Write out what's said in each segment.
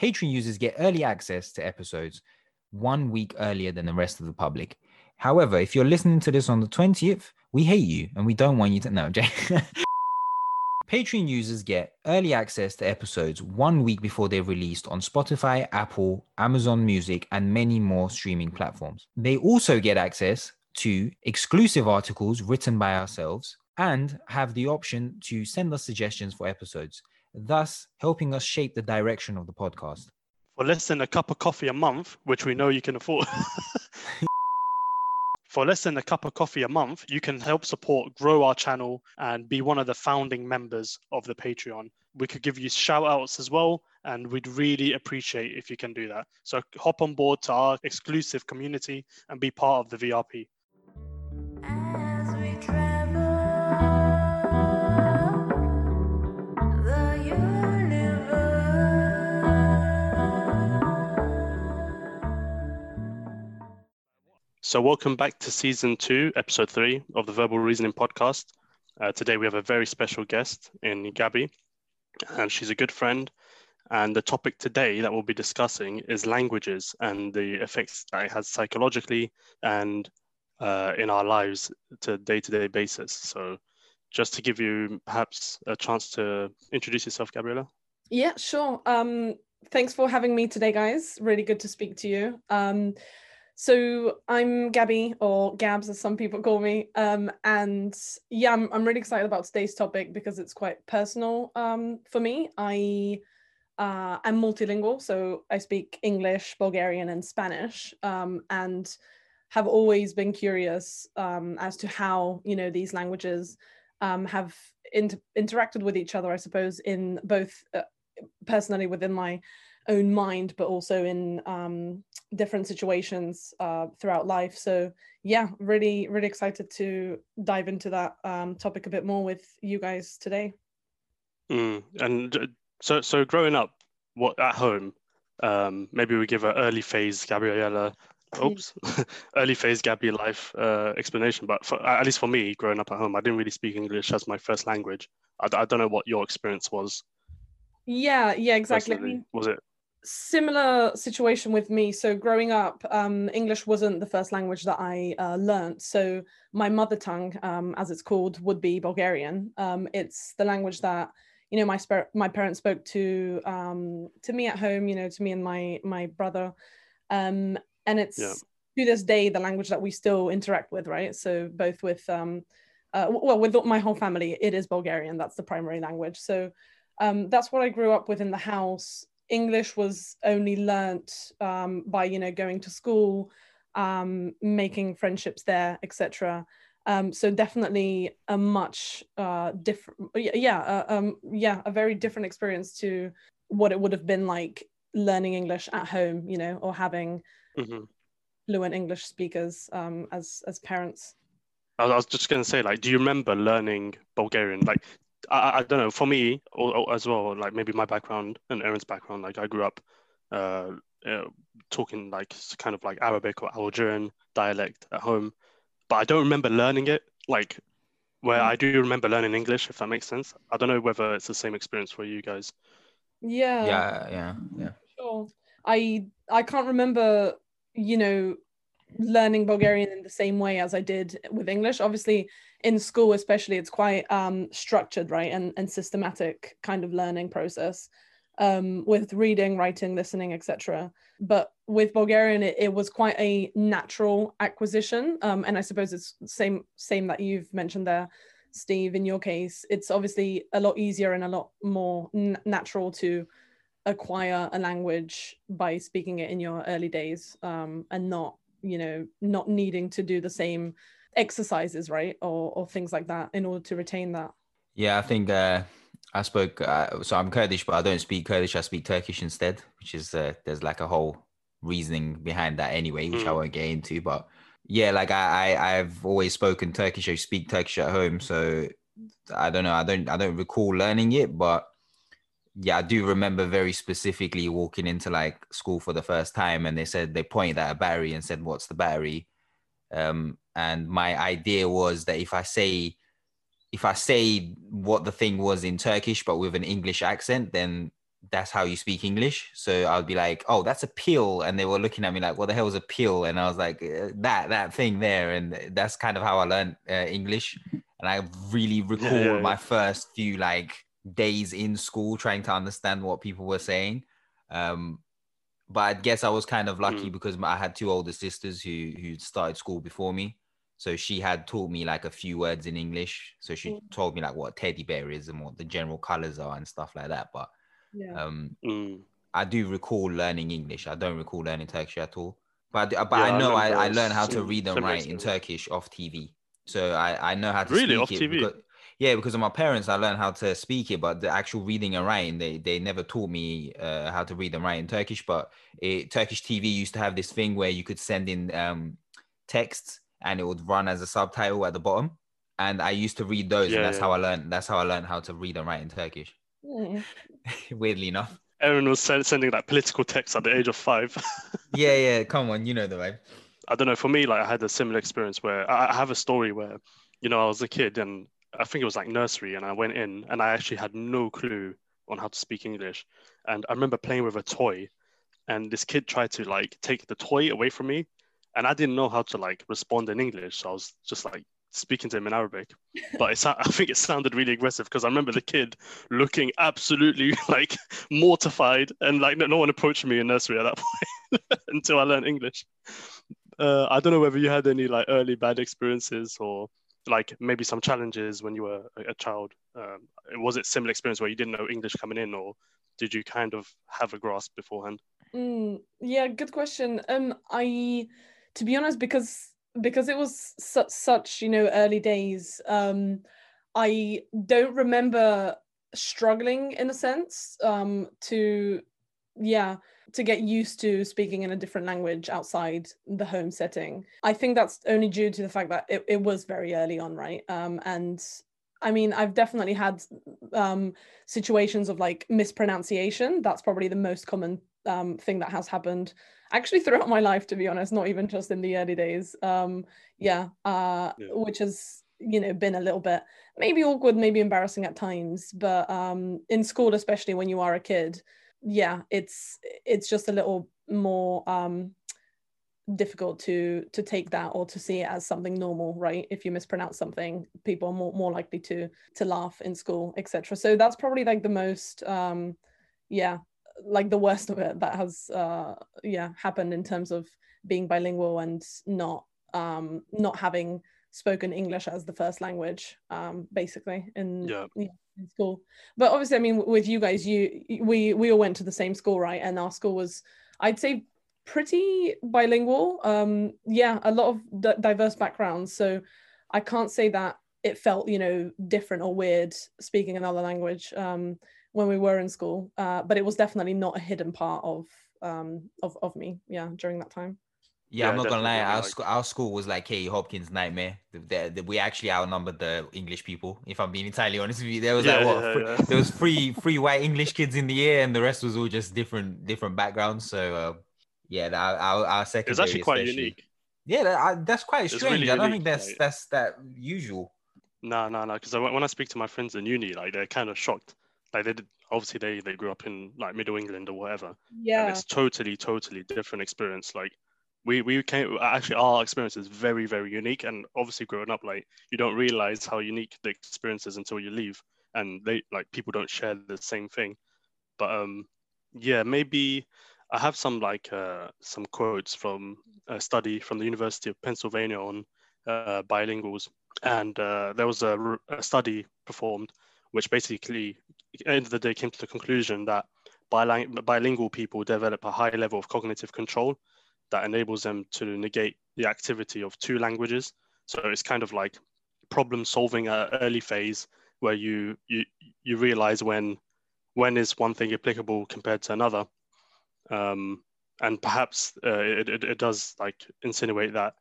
Patreon users get early access to episodes one week earlier than the rest of the public. However, if you're listening to this on the 20th, we hate you and we don't want you to know. Patreon users get early access to episodes one week before they're released on Spotify, Apple, Amazon Music, and many more streaming platforms. They also get access to exclusive articles written by ourselves and have the option to send us suggestions for episodes, thus helping us shape the direction of the podcast. For less than a cup of coffee a month, which we know you can afford. For less than a cup of coffee a month, you can help support grow our channel and be one of the founding members of the Patreon. We could give you shout outs as well, and we'd really appreciate if you can do that. So hop on board to our exclusive community and be part of the VRP. So, welcome back to season two, episode three of the Verbal Reasoning podcast. Uh, today, we have a very special guest in Gabby, and she's a good friend. And the topic today that we'll be discussing is languages and the effects that it has psychologically and uh, in our lives to day-to-day basis. So, just to give you perhaps a chance to introduce yourself, Gabriella. Yeah, sure. Um, thanks for having me today, guys. Really good to speak to you. Um, so I'm Gabby, or Gabs, as some people call me. Um, and yeah, I'm, I'm really excited about today's topic because it's quite personal um, for me. I uh, am multilingual, so I speak English, Bulgarian, and Spanish, um, and have always been curious um, as to how you know these languages um, have inter- interacted with each other. I suppose in both uh, personally within my own mind, but also in um, different situations uh, throughout life. So yeah, really, really excited to dive into that um, topic a bit more with you guys today. Mm, and uh, so, so growing up, what at home, um, maybe we give an early phase Gabriella, oops, early phase Gabby life uh, explanation. But for, at least for me, growing up at home, I didn't really speak English as my first language. I, I don't know what your experience was. Yeah, yeah, exactly. Personally. Was it? Similar situation with me. So growing up, um, English wasn't the first language that I uh, learnt. So my mother tongue, um, as it's called, would be Bulgarian. Um, it's the language that you know my spar- my parents spoke to um, to me at home. You know, to me and my my brother, um, and it's Yeah. to this day the language that we still interact with. Right. So both with um, uh, well, with my whole family, it is Bulgarian. That's the primary language. So um, that's what I grew up with in the house. English was only learnt um, by you know going to school, um, making friendships there, etc. Um, so definitely a much uh, different, yeah, uh, um, yeah, a very different experience to what it would have been like learning English at home, you know, or having Mhm. fluent English speakers um, as as parents. I was just going to say, like, do you remember learning Bulgarian? Like, I, I- I don't know, for me or, or as well, like maybe my background and Aaron's background, like I grew up uh, uh, talking like kind of like Arabic or Algerian dialect at home, but I don't remember learning it. Like, where Mm. I do remember learning English, if that makes sense. I don't know whether it's the same experience for you guys. Yeah, yeah, yeah, yeah. Sure. I I can't remember, you know, learning Bulgarian in the same way as I did with English. Obviously, in school, especially, it's quite um, structured, right, and and systematic kind of learning process um, with reading, writing, listening, etc. But with Bulgarian, it, it was quite a natural acquisition, um, and I suppose it's same same that you've mentioned there. Steve, in your case, it's obviously a lot easier and a lot more n- natural to acquire a language by speaking it in your early days um, and not you know not needing to do the same exercises right or, or things like that in order to retain that Yeah, I think uh, I spoke. Uh, so I'm Kurdish, but I don't speak Kurdish. I speak Turkish instead, which is uh, there's like a whole reasoning behind that anyway, which I Mm. won't get into. But yeah, like I, I I've always spoken Turkish. I speak Turkish at home, so I don't know. I don't I don't recall learning it, but yeah, I do remember very specifically walking into like school for the first time, and they said they pointed at a battery and said, "What's the battery?" Um, and my idea was that if I say if I say what the thing was in Turkish but with an English accent, then that's how you speak English. So I'd be like, oh, that's a pill. And they were looking at me like, what the hell is a pill? And I was like, "Uh, that, that thing there. And that's kind of how I learned uh, English. And I really recall yeah, yeah. my first few like days in school trying to understand what people were saying. Um, but I guess I was kind of lucky Mm. because I had two older sisters who who started school before me. So she had taught me like a few words in English. So she Mm. told me like what teddy bear is and what the general colors are and stuff like that. But Yeah. um, Mm. I do recall learning English. I don't recall learning Turkish at all. But but Yeah, I I know I, I remember learned how to read and similar write in. Turkish off TV. So I, I know how to Really? speak Off it. TV? Because- yeah, because of my parents, I learned how to speak it, but the actual reading and writing, they they never taught me uh, how to read and write in Turkish. But it, Turkish TV used to have this thing where you could send in um, texts and it would run as a subtitle at the bottom. And I used to read those, Yeah, and that's yeah. how I learned. That's how I learned how to read and write in Turkish. Mm. Weirdly enough. Aaron was sen- sending like political texts at the age of five. Yeah, yeah. Come on, you know the vibe. I don't know. For me, like I had a similar experience where I I have a story where, you know, I was a kid and I think it was like nursery, and I went in and I actually had no clue on how to speak English. And I remember playing with a toy, and this kid tried to like take the toy away from me, and I didn't know how to like respond in English, so I was just like speaking to him in Arabic. But it, I think it sounded really aggressive because I remember the kid looking absolutely like mortified, and like no, one approached me in nursery at that point until I learned English uh, I don't know whether you had any like early bad experiences or like maybe some challenges when you were a, a child. Um, was it similar experience where you didn't know English coming in, or did you kind of have a grasp beforehand? Mm, yeah, good question. Um, I, to be honest, because because it was such such you know early days. Um, I don't remember struggling in a sense. Um, to yeah to get used to speaking in a different language outside the home setting. I think that's only due to the fact that it, it was very early on, right? Um, and I mean, I've definitely had um, situations of like mispronunciation. That's probably the most common um, thing that has happened actually throughout my life, to be honest, not even just in the early days. Um, yeah, uh, Yeah. which has you know been a little bit maybe awkward, maybe embarrassing at times, but um, in school, especially when you are a kid, yeah, it's it's just a little more um, difficult to to take that or to see it as something normal right if you mispronounce something people are more, more likely to to laugh in school etc so that's probably like the most um yeah like the worst of it that has uh yeah happened in terms of being bilingual and not um not having spoken english as the first language um basically in Yeah. In school. But obviously i mean with you guys you we we all went to the same school right? And our school was i'd say pretty bilingual. Um yeah a lot of d- diverse backgrounds. So i can't say that it felt you know different or weird speaking another language um when we were in school. Uh but it was definitely not a hidden part of um of, of me yeah during that time Yeah, Yeah, I'm not gonna lie. Our like- school, our school was like Katie Hopkins' nightmare. The, the, the- we actually outnumbered the English people. If I'm being entirely honest with you, there was Yeah, like what yeah, three- yeah. there was three three white English kids in the year, and the rest was all just different different backgrounds. So uh, yeah, the- our our, our It secondary was actually quite especially- unique. Yeah, that, I, that's quite strange. really I don't unique, think that's like- that's that usual. No, no, no. Because when I speak to my friends in uni, like they're kind of shocked. Like they did, obviously they they grew up in like Middle England or whatever, and yeah it's totally totally different experience. Like we we came actually our experience is very very unique, and obviously growing up, like you don't realize how unique the experience is until you leave, and they like people don't share the same thing. But um, yeah, maybe I have some like uh, some quotes from a study from the University of Pennsylvania on uh, bilinguals, and uh, there was a study performed which basically, end of the day, came to the conclusion that biling- bilingual people develop a high level of cognitive control that enables them to negate the activity of two languages. So it's kind of like problem solving at an early phase where you you you realize when when is one thing applicable compared to another um, and perhaps uh, it, it, it does like insinuate that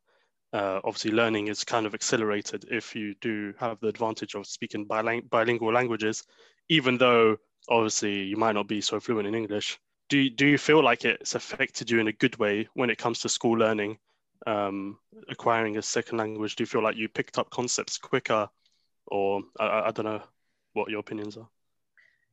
uh, obviously learning is kind of accelerated if you do have the advantage of speaking biling- bilingual languages even though obviously you might not be so fluent in english do you, do you feel like it's affected you in a good way when it comes to school learning um, acquiring a second language? Do you feel like you picked up concepts quicker or I, I- don't know what your opinions are.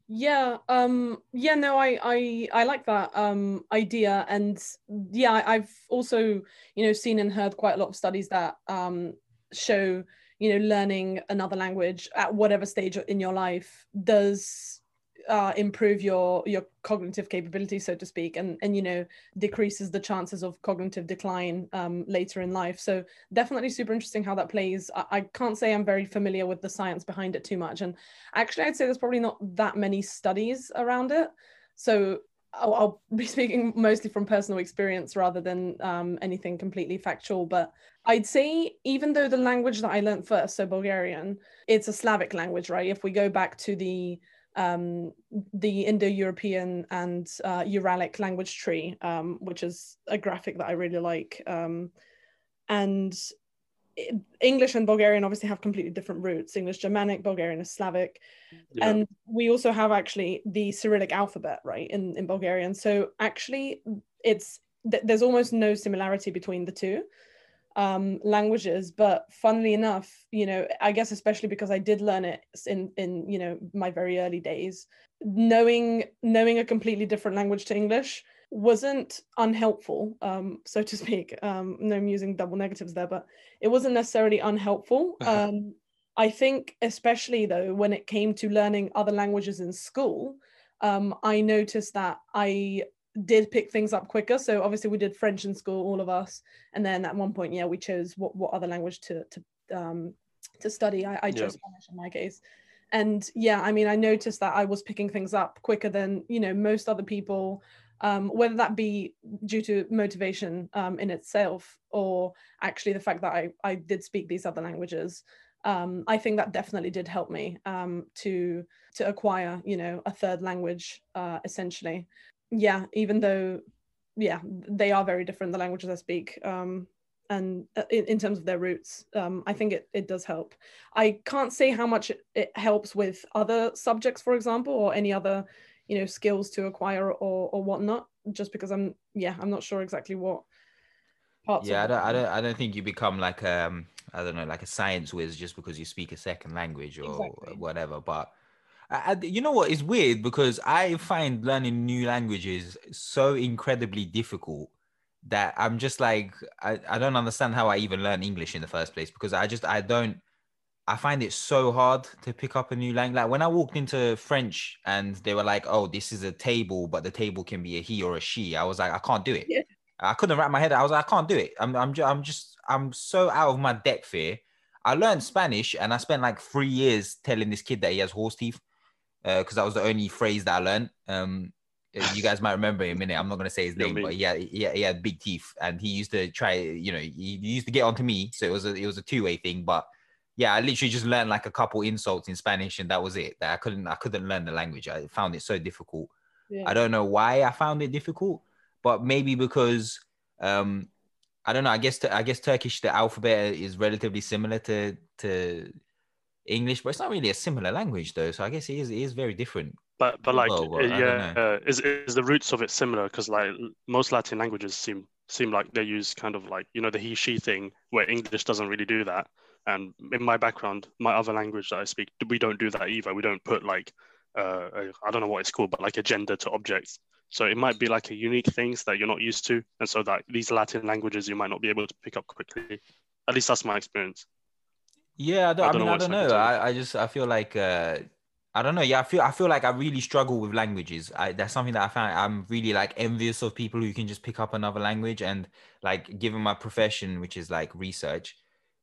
Yeah, um, yeah, no, I, I, I like that um idea, and yeah, I've also, you know, seen and heard quite a lot of studies that um show, you know, learning another language at whatever stage in your life does uh, improve your your cognitive capability, so to speak, and and you know decreases the chances of cognitive decline um, later in life. So definitely super interesting how that plays. I, I can't say I'm very familiar with the science behind it too much, and actually I'd say there's probably not that many studies around it. So I'll, I'll be speaking mostly from personal experience rather than um, anything completely factual. But I'd say even though the language that I learned first, so Bulgarian, it's a Slavic language, right? If we go back to the um, the Indo-European and uh, Uralic language tree, um, which is a graphic that I really like. Um, and i- English and Bulgarian obviously have completely different roots. English Germanic, Bulgarian is Slavic. Yeah. And we also have actually the Cyrillic alphabet, right, in, in Bulgarian. So actually, it's th- there's almost no similarity between the two um, languages. But funnily enough, you know, I guess especially because I did learn it in in you know my very early days, knowing knowing a completely different language to English wasn't unhelpful, um, so to speak. Um, no, I'm using double negatives there, but it wasn't necessarily unhelpful. Uh-huh. Um, I think, especially though, when it came to learning other languages in school, um, I noticed that I did pick things up quicker. So obviously, we did French in school, all of us, and then at one point, yeah, we chose what what other language to to um, to study. I, I Yeah. chose Spanish in my case, and yeah, I mean, I noticed that I was picking things up quicker than you know most other people. Um, whether that be due to motivation um, in itself or actually the fact that I, I did speak these other languages um, I think that definitely did help me um, to to acquire, you know, a third language uh, essentially. Yeah, even though, yeah, they are very different the languages I speak, um, and uh, in, in terms of their roots, um, I think it it does help. I can't say how much it, it helps with other subjects, for example, or any other, you know, skills to acquire or or whatnot. Just because I'm, yeah, I'm not sure exactly what parts. yeah, I don't, I don't, I don't think you become like um, I don't know, like a science whiz just because you speak a second language or Exactly. whatever. But I, I, you know what? It's weird because I find learning new languages so incredibly difficult that I'm just like I, I don't understand how I even learn English in the first place because I just I don't I find it so hard to pick up a new language. Like when I walked into French and they were like, "Oh, this is a table, but the table can be a he or a she," I was like, "I can't do it." Yeah. I couldn't wrap my head. I was like, "I can't do it." I'm, I'm, ju- I'm just, I'm so out of my depth here. I learned Spanish and I spent like three years telling this kid that he has horse teeth because that was the only phrase that I learned. Um, uh, you guys might remember him in it. I'm not gonna say his name, but yeah, he, had- he had big teeth, and he used to try. You know, he, he used to get onto me, so it was a it was a two way thing. But yeah, I literally just learned like a couple insults in Spanish, and that was it. That I couldn't I couldn't learn the language. I found it so difficult. Yeah. I don't know why I found it difficult, but maybe because um I don't know. I guess I guess Turkish the alphabet is relatively similar to to English, but it's not really a similar language though. So I guess it is it is very different. But but like Well, well, yeah, uh, is is the roots of it similar? Because like most Latin languages seem seem like they use kind of like you know the he she thing where English doesn't really do that. And in my background, my other language that I speak, we don't do that either. We don't put like uh, a- I don't know what it's called, but like a gender to objects. So it might be like a unique things that you're not used to, and so that these Latin languages you might not be able to pick up quickly. At least that's my experience. Yeah, I, don't, I I, don't know mean, I don't know. I, I just I feel like uh, I don't know. Yeah, I feel I feel like I really struggle with languages. I, that's something that I find I'm really like envious of people who can just pick up another language and like given my profession, which is like research,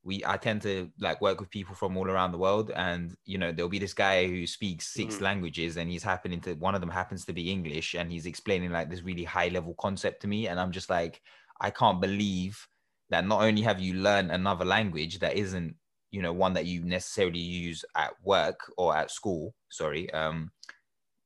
we I tend to like work with people from all around the world, and you know there'll be this guy who speaks 6 Mhm. languages, and he's happening to one of them happens to be English, and he's explaining like this really high level concept to me, and I'm just like I can't believe that not only have you learned another language that isn't you know one that you necessarily use at work or at school sorry um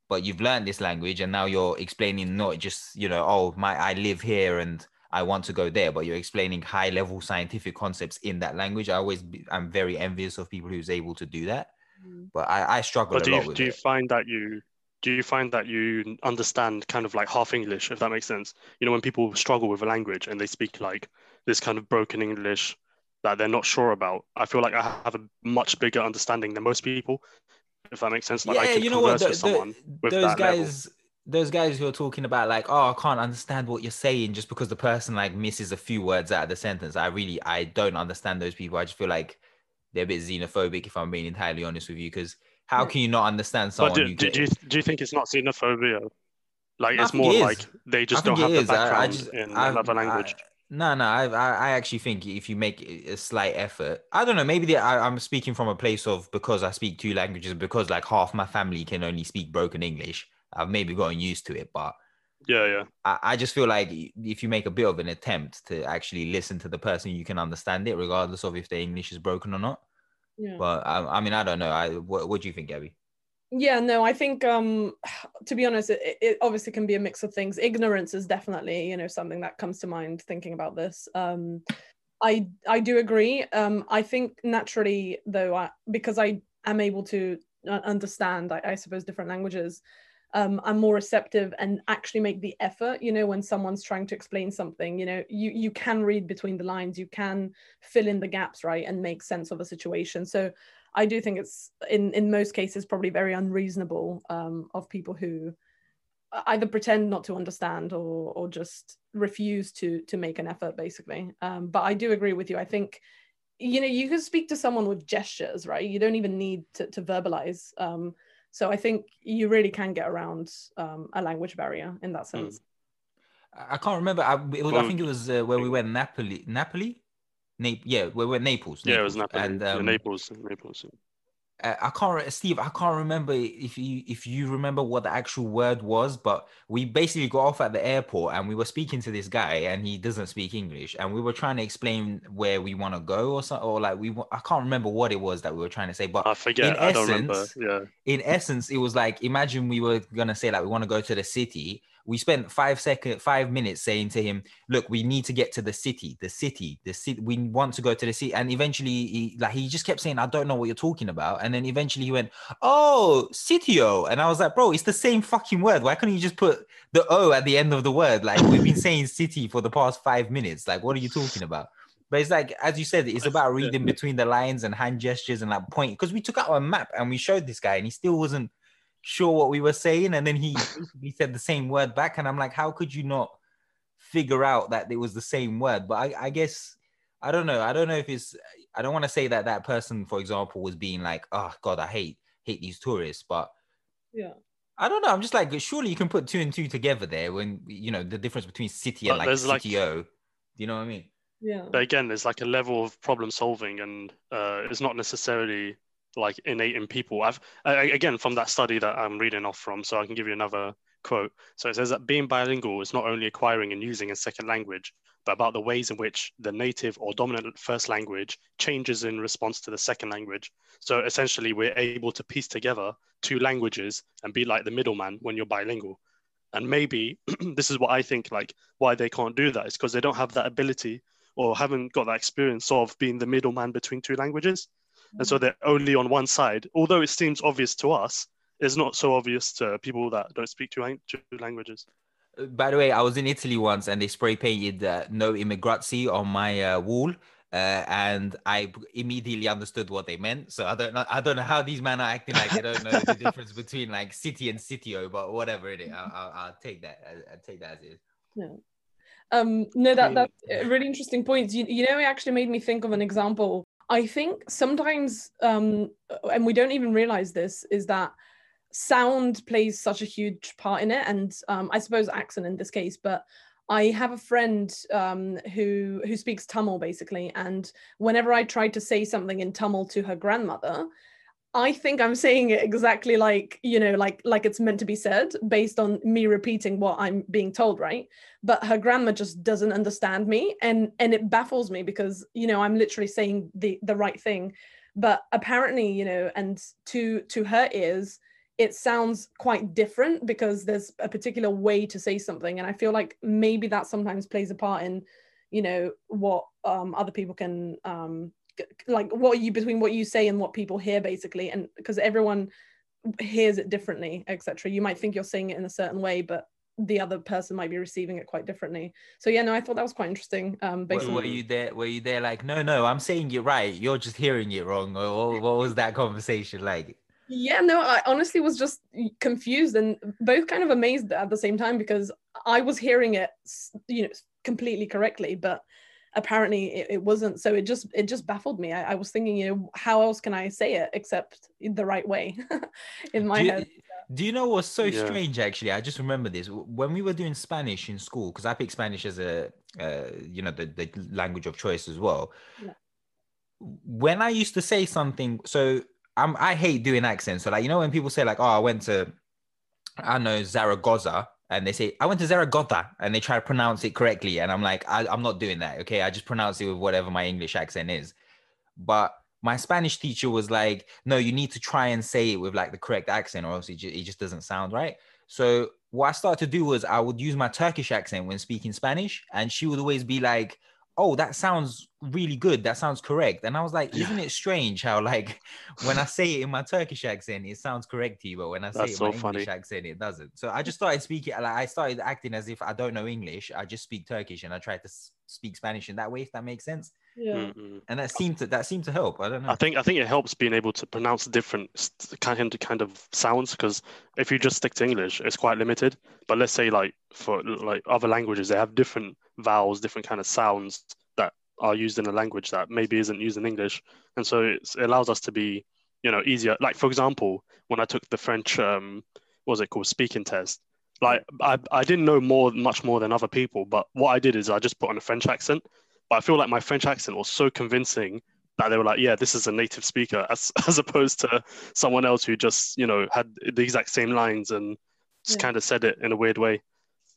but you've learned this language and now you're explaining not just you know oh my i live here and i want to go there but you're explaining high level scientific concepts in that language i always be, i'm very envious of people who's able to do that Mm. but i i struggle But a do lot you with do you it find that you do you find that you understand kind of like half English, if that makes sense? You know, when people struggle with a language and they speak like this kind of broken English that they're not sure about, I feel like I have a much bigger understanding than most people if that makes sense. Like I yeah, could you know what? converse tho- with tho- someone with those that level. guys, those guys who are talking about like, oh, I can't understand what you're saying just because the person like misses a few words out of the sentence. I really, I don't understand those people. I just feel like they're a bit xenophobic, if I'm being entirely honest with you. Because how can you not understand But someone? do, you do, do you do you think it's not xenophobia? Like I it's more it is. like they just don't have it the is. I- I background just- in I- another I- language. No, no, I, I, I actually think if you make a slight effort, I don't know, maybe the, I, I'm speaking from a place of because I speak two languages, because like half my family can only speak broken English. I've maybe gotten used to it, but yeah, yeah. I, I just feel like if you make a bit of an attempt to actually listen to the person, you can understand it, regardless of if their English is broken or not. Yeah. But I, I mean, I don't know. I what, what do you think, Gabby? Yeah, no, I think um to be honest, it, it obviously can be a mix of things. Ignorance is definitely, you know, something that comes to mind thinking about this. Um I I do agree. Um I think naturally though, I, because I am able to uh, understand, I, I suppose, different languages, um, I'm more receptive and actually make the effort. You know, when someone's trying to explain something, you know, you you can read between the lines, you can fill in the gaps, right, and make sense of a situation. So I do think it's in in most cases probably very unreasonable um, of people who either pretend not to understand or or just refuse to to make an effort basically um, but i do agree with you i think you know you can speak to someone with gestures right you don't even need to, to verbalize um, so i think you really can get around um, a language barrier in that sense I I can't remember. I, it was, I think it was uh, where we went Napoli. Napoli? Na- yeah, we went Naples. Yeah, it was Naples. And yeah, um, Naples. Naples. uh, I can't, Steve. I can't remember if you if you remember what the actual word was, but we basically got off at the airport and we were speaking to this guy and he doesn't speak English and we were trying to explain where we want to go or something or like we I can't remember what it was that we were trying to say, but I forget. I don't remember. essence- Yeah. in essence, it was like imagine we were gonna say like we want to go to the city. We spent five second, five minutes saying to him, "Look, we need to get to the city, the city, the city. We want to go to the city." And eventually, he like he just kept saying, "I don't know what you're talking about." And then eventually he went, "Oh, sitio," and I was like, "Bro, it's the same fucking word. Why couldn't you just put the O at the end of the word? Like we've been saying city for the past five minutes. Like what are you talking about?" But it's like, as you said, it's about reading between the lines and hand gestures and like point. Because we took out a map and we showed this guy, and he still wasn't sure what we were saying. And then he basically said the same word back, and I'm like, how could you not figure out that it was the same word? But I, I guess I don't know. I don't know if it's. I don't want to say that that person, for example, was being like, oh God, I hate hate these tourists, but yeah I don't know. I'm just like, surely you can put two and two together there when you know the difference between city and But like there's, like- sitio. Do you know what I mean? yeah But again, there's like a level of problem solving, and uh, it's not necessarily like innate in people. I've again from that study that I'm reading off from, so I can give you another quote. So it says that being bilingual is not only acquiring and using a second language, but about the ways in which the native or dominant first language changes in response to the second language. So essentially, we're able to piece together two languages and be like the middleman when you're bilingual. And maybe this is what I think like why they can't do that is because they don't have that ability or haven't got that experience of being the middleman between two languages. And so they're only on one side. Although it seems obvious to us, it's not so obvious to people that don't speak two, two languages. Uh, By the way, I was in Italy once and they spray painted uh, "No Immigrazzi" on my uh, wall, uh, and I immediately understood what they meant. So I don't know. I don't know how these men are acting like they don't know the difference between like city and sitio, but whatever it is, I'll, I'll, I'll take that. I'll, I'll take that as it is. Um, no, that mean- that's a really interesting points. You, you know, it actually made me think of an example. I think sometimes, um, and we don't even realize this, is that sound plays such a huge part in it, and um, I suppose accent in this case. But I have a friend um, who who speaks Tamil basically, and whenever I try to say something in Tamil to her grandmother, I think I'm saying it exactly like you know, like like it's meant to be said, based on me repeating what I'm being told, right? But her grandma just doesn't understand me, and and it baffles me because you know I'm literally saying the the right thing, but apparently you know, and to to her ears, it sounds quite different because there's a particular way to say something, and I feel like maybe that sometimes plays a part in, you know, what um, other people can um, like what you between what you say and what people hear basically and because everyone hears it differently etc you might think you're saying it in a certain way but the other person might be receiving it quite differently so yeah no i thought that was quite interesting um based Were, were you there? Were you there? Like, no, no, I'm saying it right. You're just hearing it wrong. Or what was that conversation like? Yeah, no, I honestly was just confused and both kind of amazed at the same time because I was hearing it, you know, completely correctly, but apparently it, it wasn't. So it just it just baffled me. I, I was thinking, you know, how else can I say it except in the right way in my do, you, head? do you know what's so Yeah. strange? Actually, I just remember this when we were doing Spanish in school because I picked Spanish as a, uh, you know, the, the language of choice as well. Yeah. When I used to say something, so I'm I hate doing accents. So like you know when people say like, oh, I went to, I know Zaragoza. And they say, I went to Zaragoza, and they try to pronounce it correctly. And I'm like, I, I'm not doing that. Okay. I just pronounce it with whatever my English accent is. But my Spanish teacher was like, no, you need to try and say it with like the correct accent, or else it, it just doesn't sound right. So what I started to do was I would use my Turkish accent when speaking Spanish, and she would always be like, "Oh, that sounds really good. That sounds correct." And I was like, Yeah. "Isn't it strange how like when I say it in my Turkish accent, it sounds correct to you, but when I say That's it in so my funny. English accent, it doesn't." So I just started speaking like I started acting as if I don't know English. I just speak Turkish, and I try to speak Spanish in that way, if that makes sense. Yeah. Mm-mm. And that seemed to that seemed to help. I don't know. I think I think it helps being able to pronounce different kind of kind of sounds because if you just stick to English, it's quite limited. But let's say like for like other languages, they have different vowels, different kind of sounds that are used in a language that maybe isn't used in English, and so it's, it allows us to be, you know, easier. Like for example, when I took the French, um, what was it called, speaking test. Like I, I didn't know more, much more than other people, but what I did is I just put on a French accent. But I feel like my French accent was so convincing that they were like, yeah, this is a native speaker, as as opposed to someone else who just, you know, had the exact same lines and just Yeah. kind of said it in a weird way.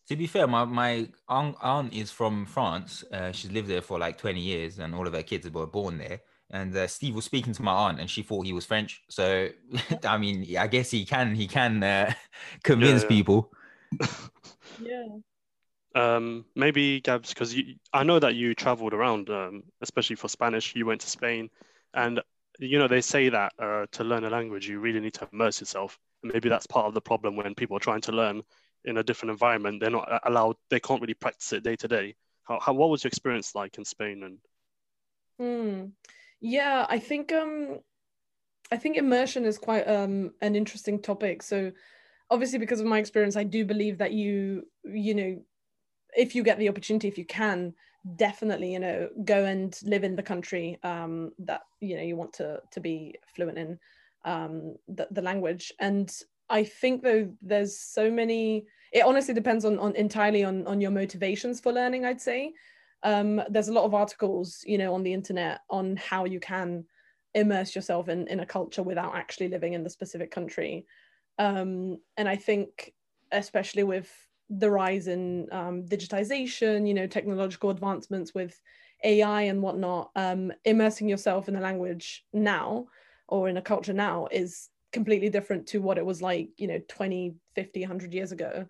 To be fair, my, my aunt, aunt is from France. Uh, she's lived there for like 20 years, and all of her kids were born there. And uh, Steve was speaking to my aunt, and she thought he was French. So, I mean, I guess he can he can uh, convince yeah. people. Yeah. Um, maybe Gabs, because I know that you traveled around, um, especially for Spanish. You went to Spain, and you know they say that uh, to learn a language, you really need to immerse yourself. And maybe that's part of the problem when people are trying to learn in a different environment. They're not allowed. They can't really practice it day to day. How, how what was your experience like in Spain? And Hmm. Yeah, I think um I think immersion is quite um an interesting topic. So obviously because of my experience, I do believe that you you know if you get the opportunity, if you can, definitely you know go and live in the country um that you know you want to to be fluent in um the, the language. And I think though there's so many it honestly depends on on entirely on on your motivations for learning, I'd say. Um, there's a lot of articles you know on the internet on how you can immerse yourself in, in a culture without actually living in the specific country. Um, and i think especially with the rise in um, digitization you know technological advancements with ai and whatnot um, immersing yourself in a language now or in a culture now is completely different to what it was like you know 20 50 100 years ago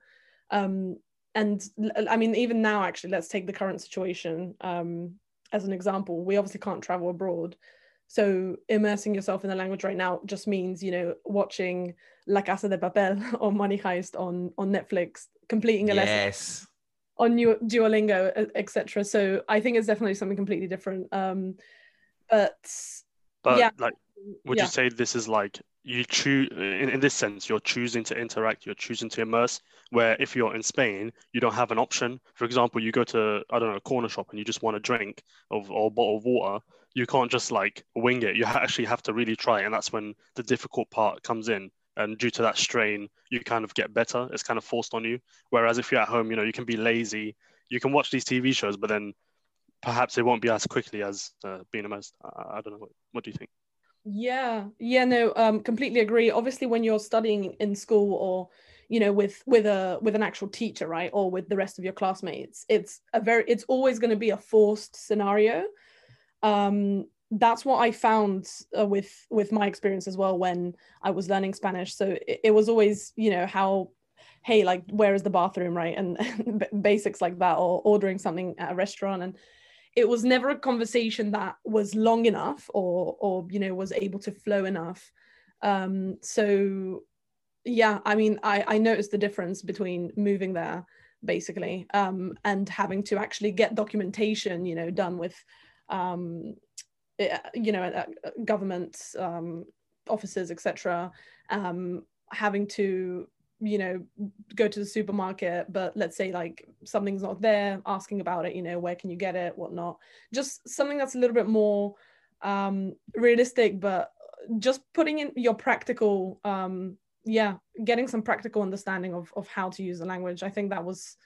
um, and i mean, even now, actually, let's take the current situation um, as an example. We obviously can't travel abroad. So immersing yourself in the language right now just means, you know, watching La Casa de Papel or Money Heist on, on Netflix, completing a lesson on New- Duolingo, etc. So I think it's definitely something completely different. Um, but but Yeah. like, would Yeah. you say this is like you choose in, in this sense? You're choosing to interact. You're choosing to immerse. Where if you're in Spain, you don't have an option. For example, you go to I don't know a corner shop and you just want a drink of or a bottle of water. You can't just like wing it. You actually have to really try, and that's when the difficult part comes in. And due to that strain, you kind of get better. It's kind of forced on you. Whereas if you're at home, you know, you can be lazy. You can watch these TV shows, but then perhaps it won't be as quickly as uh, being immersed. I, I don't know. What, what do you think? Yeah, yeah, no, um, completely agree. Obviously, when you're studying in school or you know with with a with an actual teacher, right, or with the rest of your classmates, it's a very it's always going to be a forced scenario. Um, that's what I found uh, with with my experience as well when I was learning Spanish. So it, it was always you know how hey like where is the bathroom right and basics like that or ordering something at a restaurant and it was never a conversation that was long enough or or you know was able to flow enough um so yeah i mean i i noticed the difference between moving there basically um and having to actually get documentation you know done with um eh, you know uh, government um officers, etc., um, having to you know go to the supermarket but let's say like something's not there asking about it you know where can you get it whatnot just something that's a little bit more um realistic but just putting in your practical um yeah getting some practical understanding of of how to use the language i think that was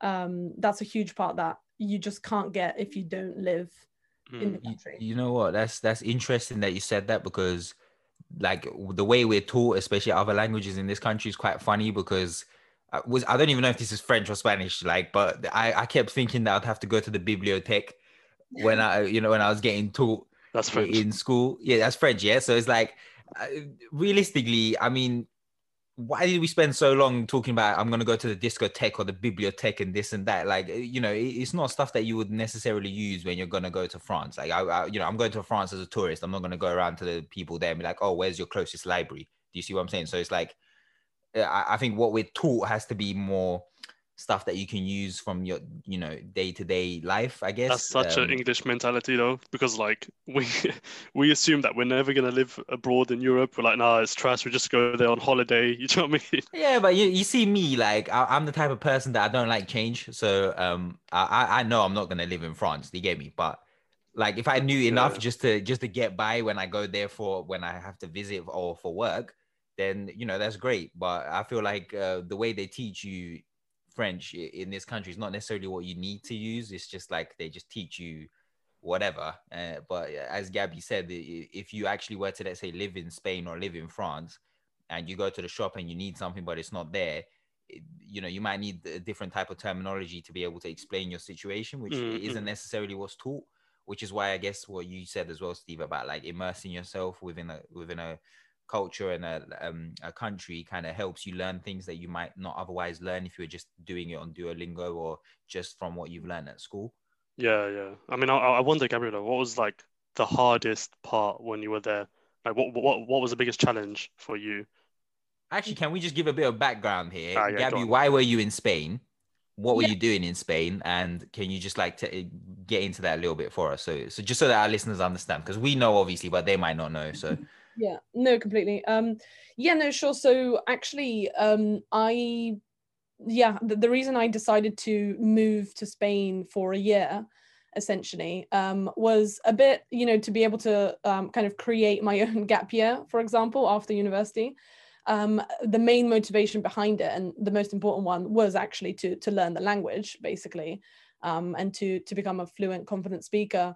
um that's a huge part that you just can't get if you don't live in the Mm. You, country you know what? That's that's interesting that you said that because like the way we're taught, especially other languages in this country, is quite funny because I was I don't even know if this is French or Spanish, like, but I, I kept thinking that I'd have to go to the bibliothèque when I you know when I was getting taught That's French. in school. Yeah, that's French. Yeah, so it's like uh, realistically, I mean, why did we spend so long talking about I'm gonna go to the discotheque or the bibliothèque and this and that? Like, you know, it's not stuff that you would necessarily use when you're gonna go to France. Like, I, I you know, I'm going to France as a tourist. I'm not gonna go around to the people there and be like, oh, where's your closest library? Do you see what I'm saying? So it's like, uh, I, I think what we're taught has to be more stuff that you can use from your, you know, day to day life. I guess That's such Um, an English mentality, though, because like we we assume that we're never gonna live abroad in Europe. We're like, nah, it's trash. We just go there on holiday. You know what I mean? Yeah, but you, you see me like I, I'm the type of person that I don't like change. So um I I know I'm not gonna live in France. Do you get me? But like if I knew enough Yeah. just to just to get by when I go there for when I have to visit or for work, then you know that's great. But I feel like uh, the way they teach you French in this country is not necessarily what you need to use. It's just like they just teach you whatever. Uh, but as Gabby said, if you actually were to let's say live in Spain or live in France, and you go to the shop and you need something but it's not there, you know you might need a different type of terminology to be able to explain your situation, which Mm, isn't necessarily what's taught. Which is why I guess what you said as well, Steve, about like immersing yourself within a within a culture and a um, a country kind of helps you learn things that you might not otherwise learn if you were just doing it on Duolingo or just from what you've learned at school. Yeah, yeah. I mean, I, I wonder, Gabriela, what was like the hardest part when you were there? Like, what what what was the biggest challenge for you? Actually, can we just give a bit of background here, Ah, yeah, Gabby? Why were you in Spain? What were Yeah. you doing in Spain? And can you just like t- get into that a little bit for us? So, so just so that our listeners understand, because we know obviously, but they might not know. So, yeah no completely. Um yeah no sure. So actually um i yeah the, the reason i decided to move to spain for a year essentially um was a bit you know to be able to um, kind of create my own gap year for example after university. Um the main motivation behind it and the most important one was actually to to learn the language basically um and to to become a fluent confident speaker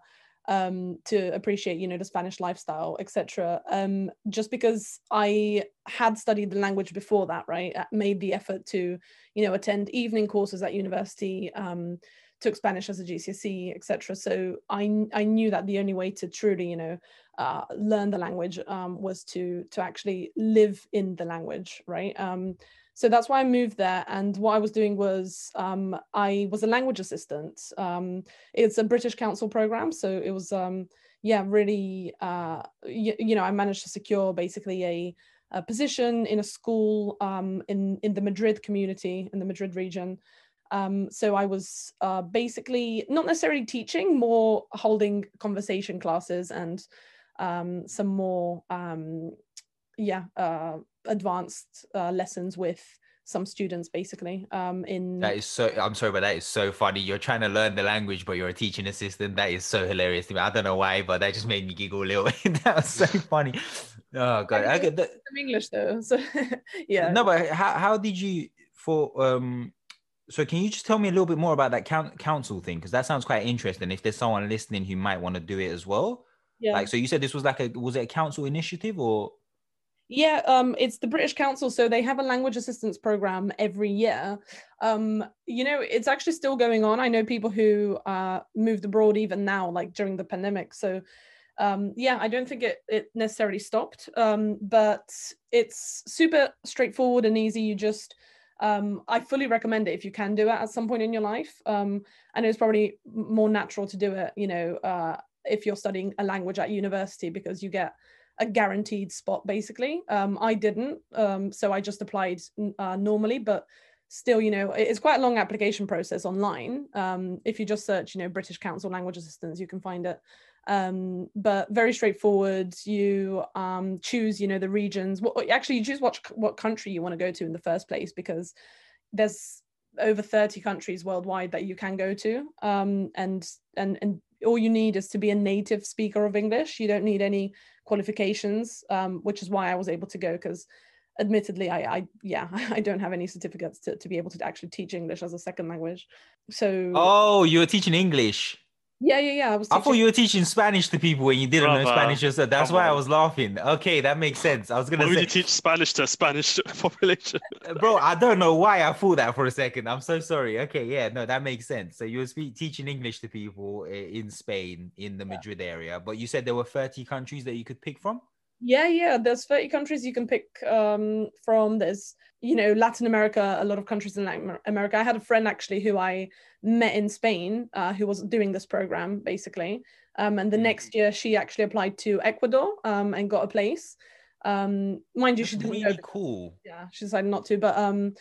um, to appreciate, you know, the Spanish lifestyle, etc. Um, just because I had studied the language before that, right? I made the effort to, you know, attend evening courses at university, um, took Spanish as a GCSE, etc. So I I knew that the only way to truly, you know, uh, learn the language um, was to to actually live in the language, right? Um, so that's why I moved there. And what I was doing was um, I was a language assistant. Um, it's a British Council program, so it was um, yeah really uh, you, you know I managed to secure basically a, a position in a school um, in in the Madrid community in the Madrid region. Um, so I was uh, basically not necessarily teaching, more holding conversation classes and um, some more yeah uh, advanced uh, lessons with some students basically um, in that is so. I'm sorry, but that is so funny. You're trying to learn the language, but you're a teaching assistant. That is so hilarious to me. I don't know why, but that just made me giggle a little bit. that was so funny. Oh god, I get that. some English though. So yeah. No, but how, how did you for um so can you just tell me a little bit more about that coun- council thing because that sounds quite interesting if there's someone listening who might want to do it as well yeah. like so you said this was like a was it a council initiative or Yeah, um, it's the British Council, so they have a language assistance program every year. Um, you know, it's actually still going on. I know people who uh, moved abroad even now, like during the pandemic. So, um, yeah, I don't think it it necessarily stopped, um, but it's super straightforward and easy. You just um, I fully recommend it if you can do it at some point in your life. Um, and it's probably more natural to do it, you know, uh, if you're studying a language at university because you get a guaranteed spot basically. Um, I didn't, um, so I just applied uh, normally, but still, you know, it's quite a long application process online. Um, if you just search, you know, British Council Language Assistance, you can find it. um, but very straightforward. You um, choose, you know, the regions. What actually you choose what what country you want to go to in the first place because there's over 30 countries worldwide that you can go to um, and and and all you need is to be a native speaker of english you don't need any qualifications um, which is why i was able to go because admittedly I, I yeah i don't have any certificates to, to be able to actually teach english as a second language so Oh, you were teaching English. Yeah yeah yeah i was I thought you were teaching Spanish to people when you didn't know Brother, Spanish yourself. That's come why I was laughing. Okay, that makes sense. I was gonna would say, you teach Spanish to a Spanish population? Uh, bro, I don't know why I thought that for a second. I'm so sorry. Okay, yeah, no, that makes sense. So you were speak, teaching English to people eh, in Spain, in the Madrid area, but you said there were 30 countries that you could pick from. Yeah, yeah. There's 30 countries you can pick um, from. There's, you know, Latin America, a lot of countries in Latin America. I had a friend actually who I met in Spain uh, who was doing this program basically. Um, and the Mm. next year she actually applied to Ecuador um, and got a place. Um, mind you, That's she didn't really cool. Yeah, she decided not to. But um,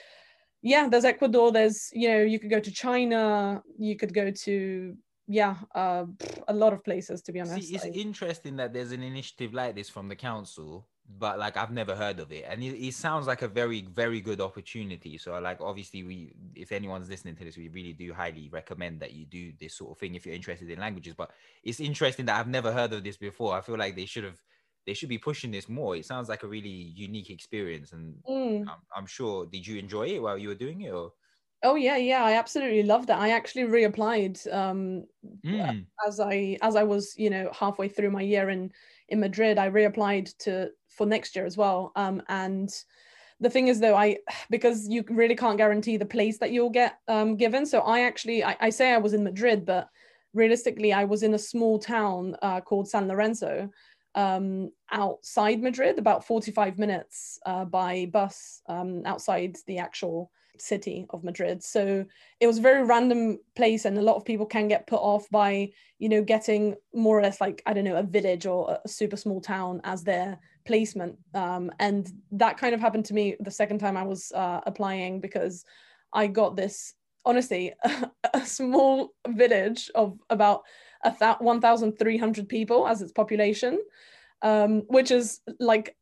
yeah, there's Ecuador. There's, you know, you could go to China. You could go to, yeah, uh, a lot of places to be honest. See, it's I- interesting that there's an initiative like this from the council, but like I've never heard of it, and it, it sounds like a very, very good opportunity. So, like, obviously, we, if anyone's listening to this, we really do highly recommend that you do this sort of thing if you're interested in languages. But it's interesting that I've never heard of this before. I feel like they should have, they should be pushing this more. It sounds like a really unique experience, and Mm. I'm, I'm sure. Did you enjoy it while you were doing it, or? Oh yeah, yeah, I absolutely loved that. I actually reapplied um, Mm. as I as I was, you know, halfway through my year in in Madrid. I reapplied to for next year as well. Um, and the thing is, though, I because you really can't guarantee the place that you'll get um, given. So I actually I, I say I was in Madrid, but realistically, I was in a small town uh, called San Lorenzo. Um, outside Madrid, about 45 minutes uh, by bus um, outside the actual city of Madrid. So it was a very random place, and a lot of people can get put off by, you know, getting more or less like, I don't know, a village or a super small town as their placement. Um, and that kind of happened to me the second time I was uh, applying because I got this, honestly, a small village of about a th- 1,300 people as its population, um, which is like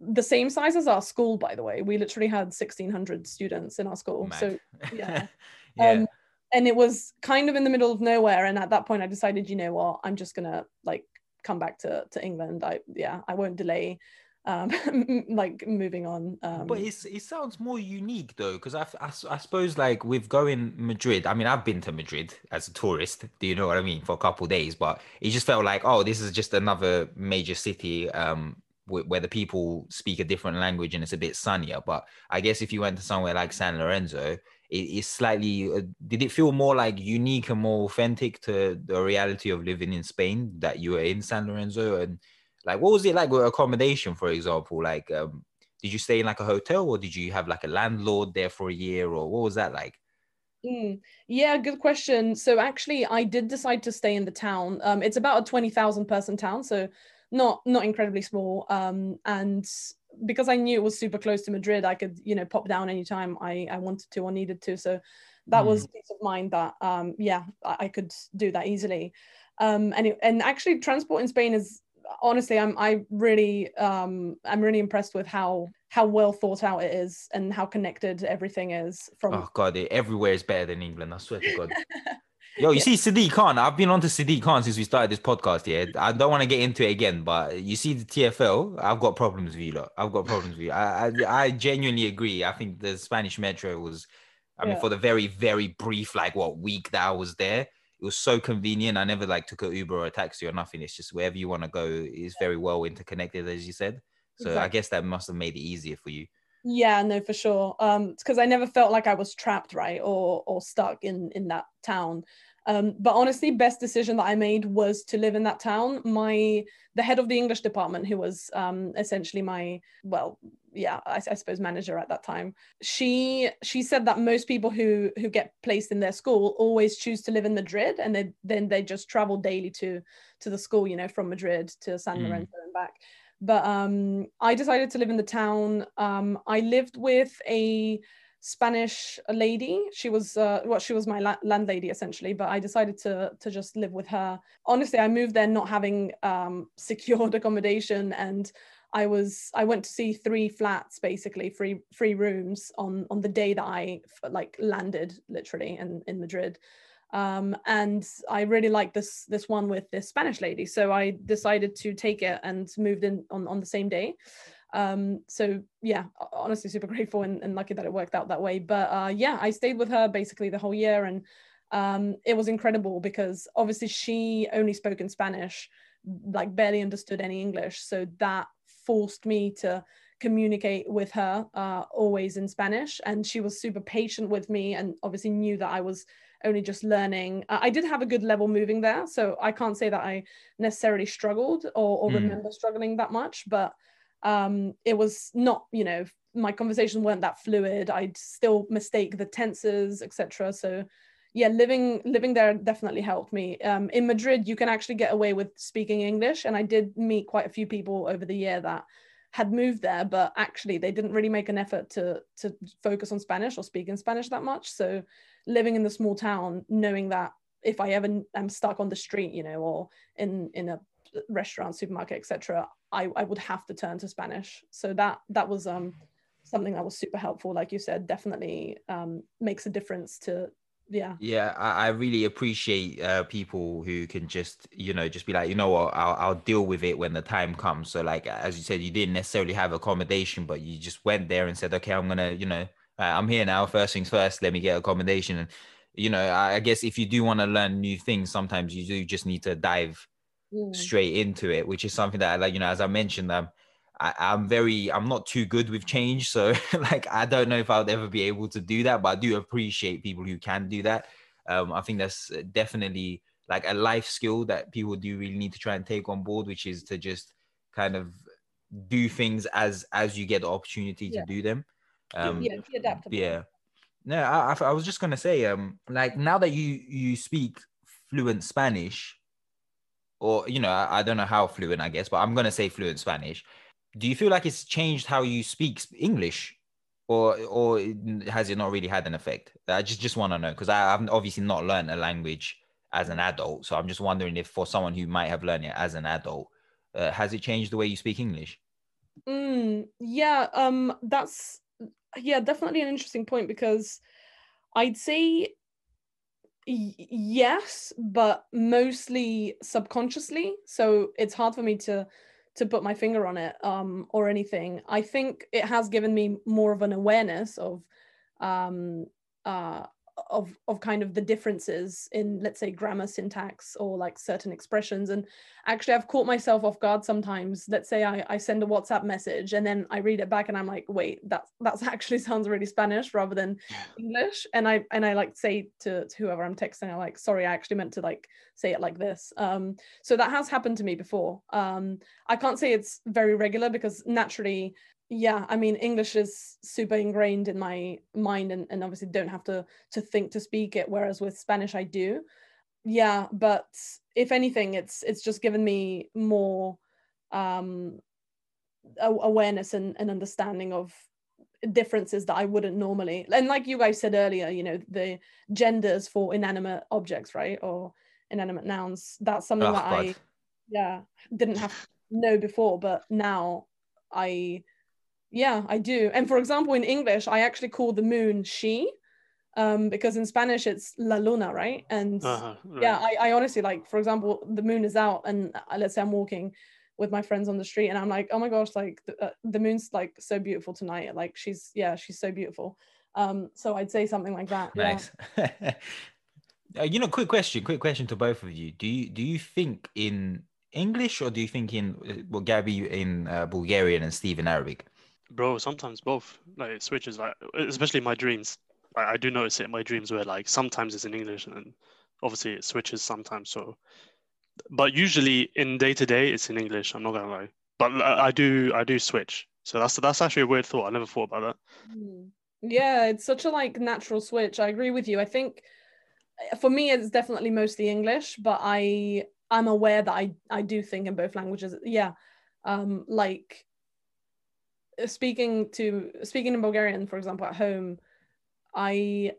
the same size as our school, by the way. We literally had 1,600 students in our school. Mad. So, yeah. yeah. um, and it was kind of in the middle of nowhere. And at that point, I decided, you know what, I'm just gonna like come back to to England. I yeah, I won't delay. Um, like moving on. Um, but it's it sounds more unique though, because I I suppose like with going Madrid. I mean, I've been to Madrid as a tourist. Do you know what I mean? For a couple days, but it just felt like oh, this is just another major city. Um, where the people speak a different language and it's a bit sunnier. But I guess if you went to somewhere like San Lorenzo, it is slightly. Uh, did it feel more like unique and more authentic to the reality of living in Spain that you were in San Lorenzo and like what was it like with accommodation for example like um did you stay in like a hotel or did you have like a landlord there for a year or what was that like Mm, yeah, good question. So actually, I did decide to stay in the town. Um, it's about a twenty thousand person town, so not not incredibly small. Um, and because I knew it was super close to Madrid, I could you know pop down anytime I I wanted to or needed to. So that was peace of mind that um yeah I, I could do that easily. Um, and it, and actually, transport in Spain is honestly I'm I really um I'm really impressed with how how well thought out it is and how connected everything is from oh god it, everywhere is better than england i swear to god yo you Yeah. see sadiq khan i've been on to sadiq khan since we started this podcast yeah i don't want to get into it again but you see the tfl i've got problems with you lot. i've got problems with you I, I i genuinely agree i think the spanish metro was i mean for the very very brief like what week that i was there it was so convenient. I never like took a Uber or a taxi or nothing. It's just wherever you want to go is very well interconnected, as you said. So I guess that must have made it easier for you. Yeah, no, for sure. Um, because I never felt like I was trapped, right, or or stuck in in that town. Um, but honestly, best decision that I made was to live in that town. My the head of the English department, who was um essentially my well, yeah, I, I suppose manager at that time. She she said that most people who who get placed in their school always choose to live in Madrid, and they then they just travel daily to to the school, you know, from Madrid to San Mm. Lorenzo and back but um, I decided to live in the town. Um, I lived with a Spanish lady. She was uh, well, she was my la- landlady essentially, but I decided to to just live with her. Honestly, I moved there not having um, secured accommodation, and I was I went to see three flats basically, three three rooms on on the day that I like landed literally in in Madrid. Um, and I really liked this this one with this Spanish lady, so I decided to take it and moved in on on the same day. Um so yeah honestly super grateful and, and lucky that it worked out that way. But uh yeah i stayed with her basically the whole year and um it was incredible because obviously she only spoke in spanish like barely understood any english. So that forced me to communicate with her uh always in spanish. And she was super patient with me and obviously knew that i was only just learning. I did have a good level moving there so i can't say that i necessarily struggled or, or Mm. remember struggling that much but um it was not you know my conversations weren't that fluid. I'd still mistake the tenses etc so yeah living living there definitely helped me. Um in madrid you can actually get away with speaking english and i did meet quite a few people over the year that had moved there but actually they didn't really make an effort to to focus on spanish or speak in spanish that much. So living in the small town knowing that if i ever am stuck on the street you know or in in a restaurant supermarket etc I, I would have to turn to spanish. So that that was um something that was super helpful. Like you said definitely um makes a difference to yeah Yeah, I, I really appreciate uh, people who can just, you know, just be like, you know what, I'll, I'll deal with it when the time comes. So, like, as you said, you didn't necessarily have accommodation, but you just went there and said, okay, I'm gonna, you know, uh, I'm here now. First things first, let me get accommodation. And, you know, I, I guess if you do want to learn new things, sometimes you do just need to dive Mm. straight into it, which is something that, I like, you know, as I mentioned, um, I, I'm very, I'm not too good with change. So, like, I don't know if I'll ever be able to do that, but I do appreciate people who can do that. Um, I think that's definitely like a life skill that people do really need to try and take on board, which is to just kind of do things as as you get the opportunity to do them. Um, yeah be adaptable yeah. No, I, I, I was just gonna say, um, like now that you you speak fluent Spanish, or you know, I, I don't know how fluent, I guess, but I'm gonna say fluent Spanish. Do you feel like it's changed how you speak English, or or has it not really had an effect? I just just want to know because I've obviously not learned a language as an adult, so I'm just wondering if for someone who might have learned it as an adult, uh, has it changed the way you speak English? Mm, yeah, um, that's yeah, definitely an interesting point because I'd say yes, but mostly subconsciously. So it's hard for me to to put my finger on it um, or anything. I think it has given me more of an awareness of um, uh, of of kind of the differences in let's say grammar syntax or like certain expressions. And actually i've caught myself off guard sometimes. Let's say i, I send a whatsapp message and then i read it back and i'm like wait that that's actually sounds really spanish rather than english. And i and i like say to, to whoever i'm texting i like sorry i actually meant to like say it like this. Um so that has happened to me before. Um i can't say it's very regular because naturally yeah i mean english is super ingrained in my mind and, and obviously don't have to to think to speak it whereas with spanish i do. Yeah but if anything it's it's just given me more um a- awareness and, and understanding of differences that i wouldn't normally and like you guys said earlier you know the genders for inanimate objects right or inanimate nouns that's something Oh, that i yeah didn't have to know before but now i yeah i do and for example in english i actually call the moon she um because in spanish it's la luna right and Uh-huh, right. yeah I, I honestly like for example the moon is out and uh, let's say i'm walking with my friends on the street and i'm like oh my gosh like the, uh, the moon's like so beautiful tonight like she's yeah she's so beautiful um so i'd say something like that yeah. Nice. uh, you know, quick question, quick question to both of you. Do you do you think in English or do you think in uh, well, Gabby in uh, Bulgarian and Steve in Arabic? Bro, sometimes both. Like it switches. Like especially my dreams. I, I do notice it in my dreams where like sometimes it's in English and obviously it switches sometimes. So, but usually in day to day it's in English. I'm not gonna lie. But I I do I do switch. So that's that's actually a weird thought. I never thought about that. Mm. Yeah, it's such a like natural switch. I agree with you. I think uh, for me it's definitely mostly English, but I I'm aware that I I do think in both languages. Yeah. Um like speaking to speaking in Bulgarian, for example, at home, I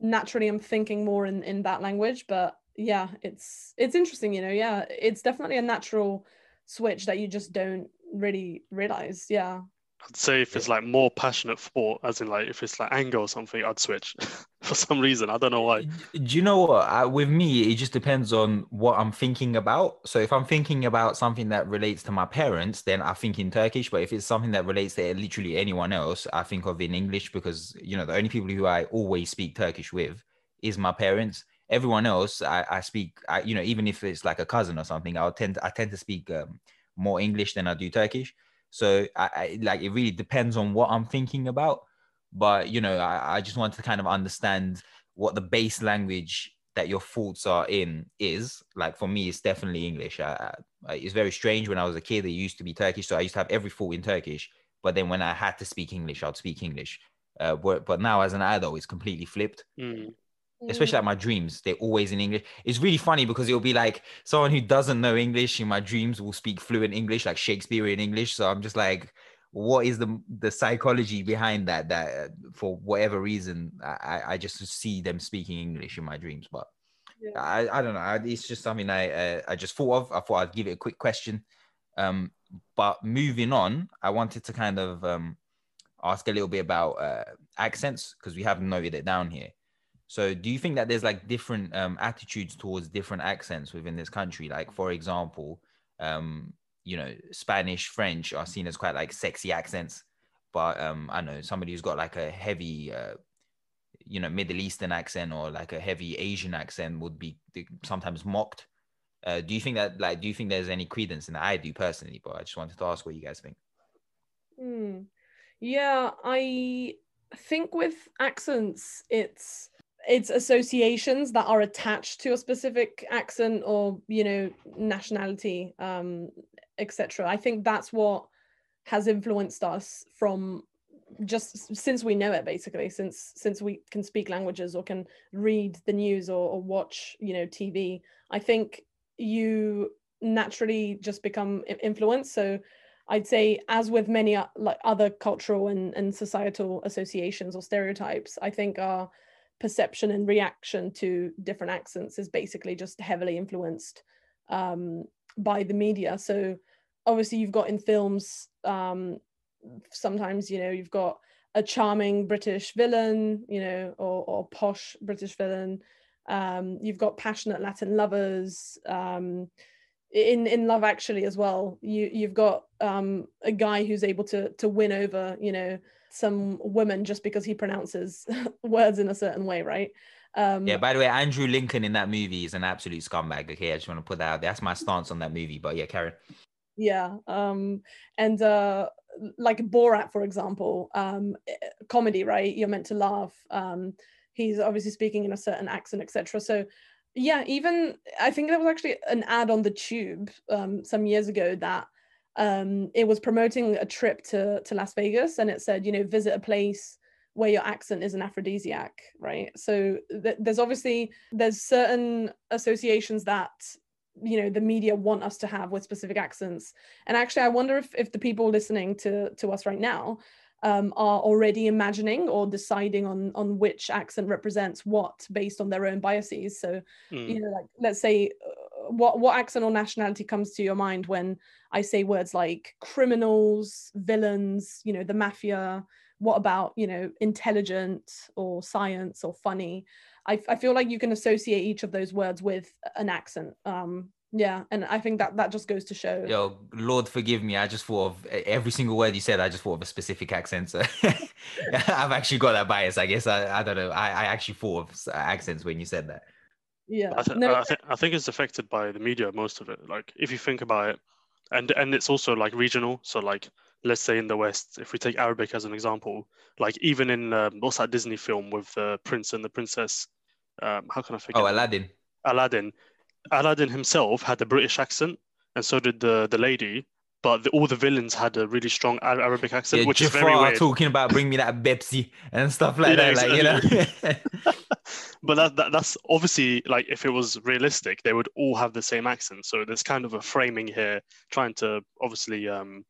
naturally am thinking more in in that language. But yeah, it's it's interesting, you know. Yeah, it's definitely a natural switch that you just don't really realize. Yeah. I'd say if it's like more passionate for, as in like if it's like anger or something, I'd switch for some reason. I don't know why. Do you know what? I, with me, it just depends on what I'm thinking about. So if I'm thinking about something that relates to my parents, then I think in Turkish. But if it's something that relates to literally anyone else, I think of in English because you know the only people who I always speak Turkish with is my parents. Everyone else, I, I speak. I, you know, even if it's like a cousin or something, I'll tend I tend to speak um, more English than I do Turkish. So I, I like it really depends on what I'm thinking about. But you know, I, I just want to kind of understand what the base language that your thoughts are in is. Like for me, it's definitely English. I, I, it's very strange. When I was a kid, it used to be Turkish, so I used to have every thought in Turkish. But then when I had to speak English, I'd speak English. Uh, but, but now as an adult, it's completely flipped Mm. Especially like my dreams they're always in english. It's really funny because it'll be like someone who doesn't know english in my dreams will speak fluent english like shakespearean english. So i'm just like what is the the psychology behind that that for whatever reason i i I just see them speaking english in my dreams. But Yeah. i i don't know. I, it's just something i uh, i just thought of. I thought i'd give it a quick question. Um but moving on i wanted to kind of um ask a little bit about uh accents because we haven't noted it down here so do you think that there's like different um, attitudes towards different accents within this country? Like for example, um, you know, Spanish, French are seen as quite like sexy accents, but um, I know somebody who's got like a heavy, uh, you know, Middle Eastern accent or like a heavy Asian accent would be sometimes mocked. Uh, do you think that like do you think there's any credence in that? I do personally, but I just wanted to ask what you guys think. Hmm. Yeah, I think with accents, it's it's associations that are attached to a specific accent or you know nationality, um, etc. I think that's what has influenced us from just since we know it basically since since we can speak languages or can read the news or, or watch you know tv i think you naturally just become influenced so I'd say, as with many like other cultural and, and societal associations or stereotypes, I think our perception and reaction to different accents is basically just heavily influenced um, by the media. So obviously, you've got in films, um, sometimes you know you've got a charming British villain, you know, or, or posh British villain. Um, you've got passionate Latin lovers. Um, in in love actually as well you you've got um a guy who's able to to win over you know some women just because he pronounces words in a certain way right um Yeah. By the way, Andrew Lincoln in that movie is an absolute scumbag. Okay, I just want to put that out. there. That's my stance on that movie. But yeah, Karen. yeah um and uh like borat for example um eh, comedy right you're meant to laugh um he's obviously speaking in a certain accent etc so yeah even i think there was actually an ad on the tube um some years ago that um it was promoting a trip to to las vegas and it said you know visit a place where your accent is an aphrodisiac right? So th- there's obviously there's certain associations that you know the media want us to have with specific accents. And actually i wonder if, if the people listening to to us right now um, are already imagining or deciding on on which accent represents what based on their own biases. So Mm. you know like let's say what what accent or nationality comes to your mind when i say words like criminals villains you know the mafia what about you know intelligent or science or funny I, I feel like you can associate each of those words with an accent um yeah and i think that that just goes to show Yo, Lord forgive me. I just thought of every single word you said. I just thought of a specific accent. So I've actually got that bias. I guess I, I don't know. I, I actually thought of accents when you said that. Yeah. I, th- no I, th- I think it's affected by the media most of it. Like if you think about it and and it's also like regional. So like let's say in the west if we take arabic as an example like even in um, what's that disney film with the prince and the princess? Um, how can i forget? Oh, the- Aladdin. aladdin. Aladdin himself had a british accent and so did the the lady but the, all the villains had a really strong arabic accent Yeah, which is very Jafar weird talking about bring me that Pepsi and stuff like Yeah, that. Like, you know. but that, that that's obviously like if it was realistic they would all have the same accent so there's kind of a framing here trying to obviously um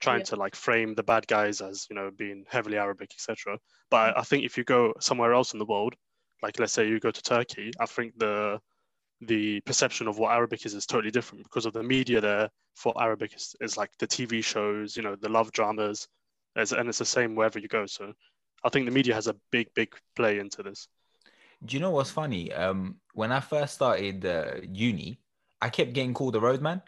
trying Yeah. to like frame the bad guys as you know being heavily Arabic, etc. But I, I think if you go somewhere else in the world, like let's say you go to Turkey, I think the the perception of what Arabic is is totally different because of the media there for Arabic is, is like the TV shows, you know, the love dramas, as, and it's the same wherever you go. So I think the media has a big, big play into this. Do you know what's funny? Um, when I first started uh, uni, I kept getting called a roadman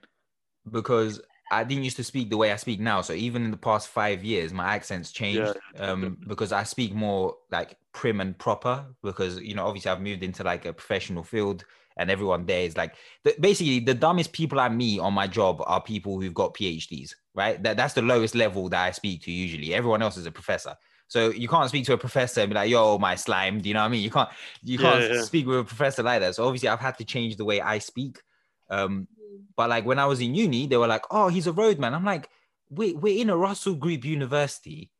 because I didn't used to speak the way I speak now. So even in the past five years, my accent's changed yeah, um, because I speak more like prim and proper. Because you know, obviously, I've moved into like a professional field, and everyone there is like the, basically the dumbest people I meet on my job are people who've got PhDs. Right? That that's the lowest level that I speak to usually. Everyone else is a professor. So you can't speak to a professor and be like, "Yo, my slime." Do you know what I mean? You can't you can't yeah. speak with a professor like that. So obviously, I've had to change the way I speak. Um, but like when I was in uni, they were like, "Oh, he's a roadman." I'm like, "We're we're in a Russell Group University.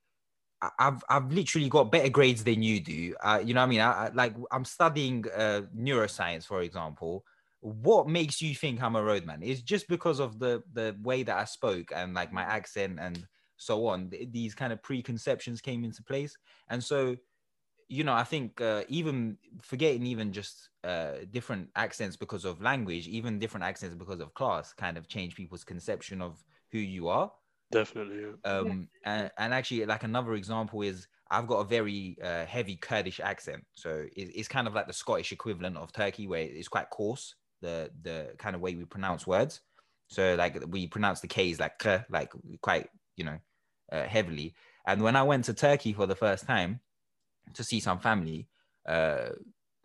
I've I've literally got better grades than you do. Uh, you know what I mean? I, I like I'm studying uh, neuroscience, for example. What makes you think I'm a roadman? It's just because of the the way that I spoke and like my accent and so on. Th- These kind of preconceptions came into place, and so you know, I think uh, even forgetting even just uh, different accents because of language, even different accents because of class, kind of change people's conception of who you are. Definitely. Yeah. Um, and, and actually, like another example is I've got a very uh, heavy Kurdish accent, so it, it's kind of like the Scottish equivalent of Turkey, where it's quite coarse, the the kind of way we pronounce words. So like we pronounce the K's like k, like quite you know uh, heavily. And when I went to Turkey for the first time to see some family, uh,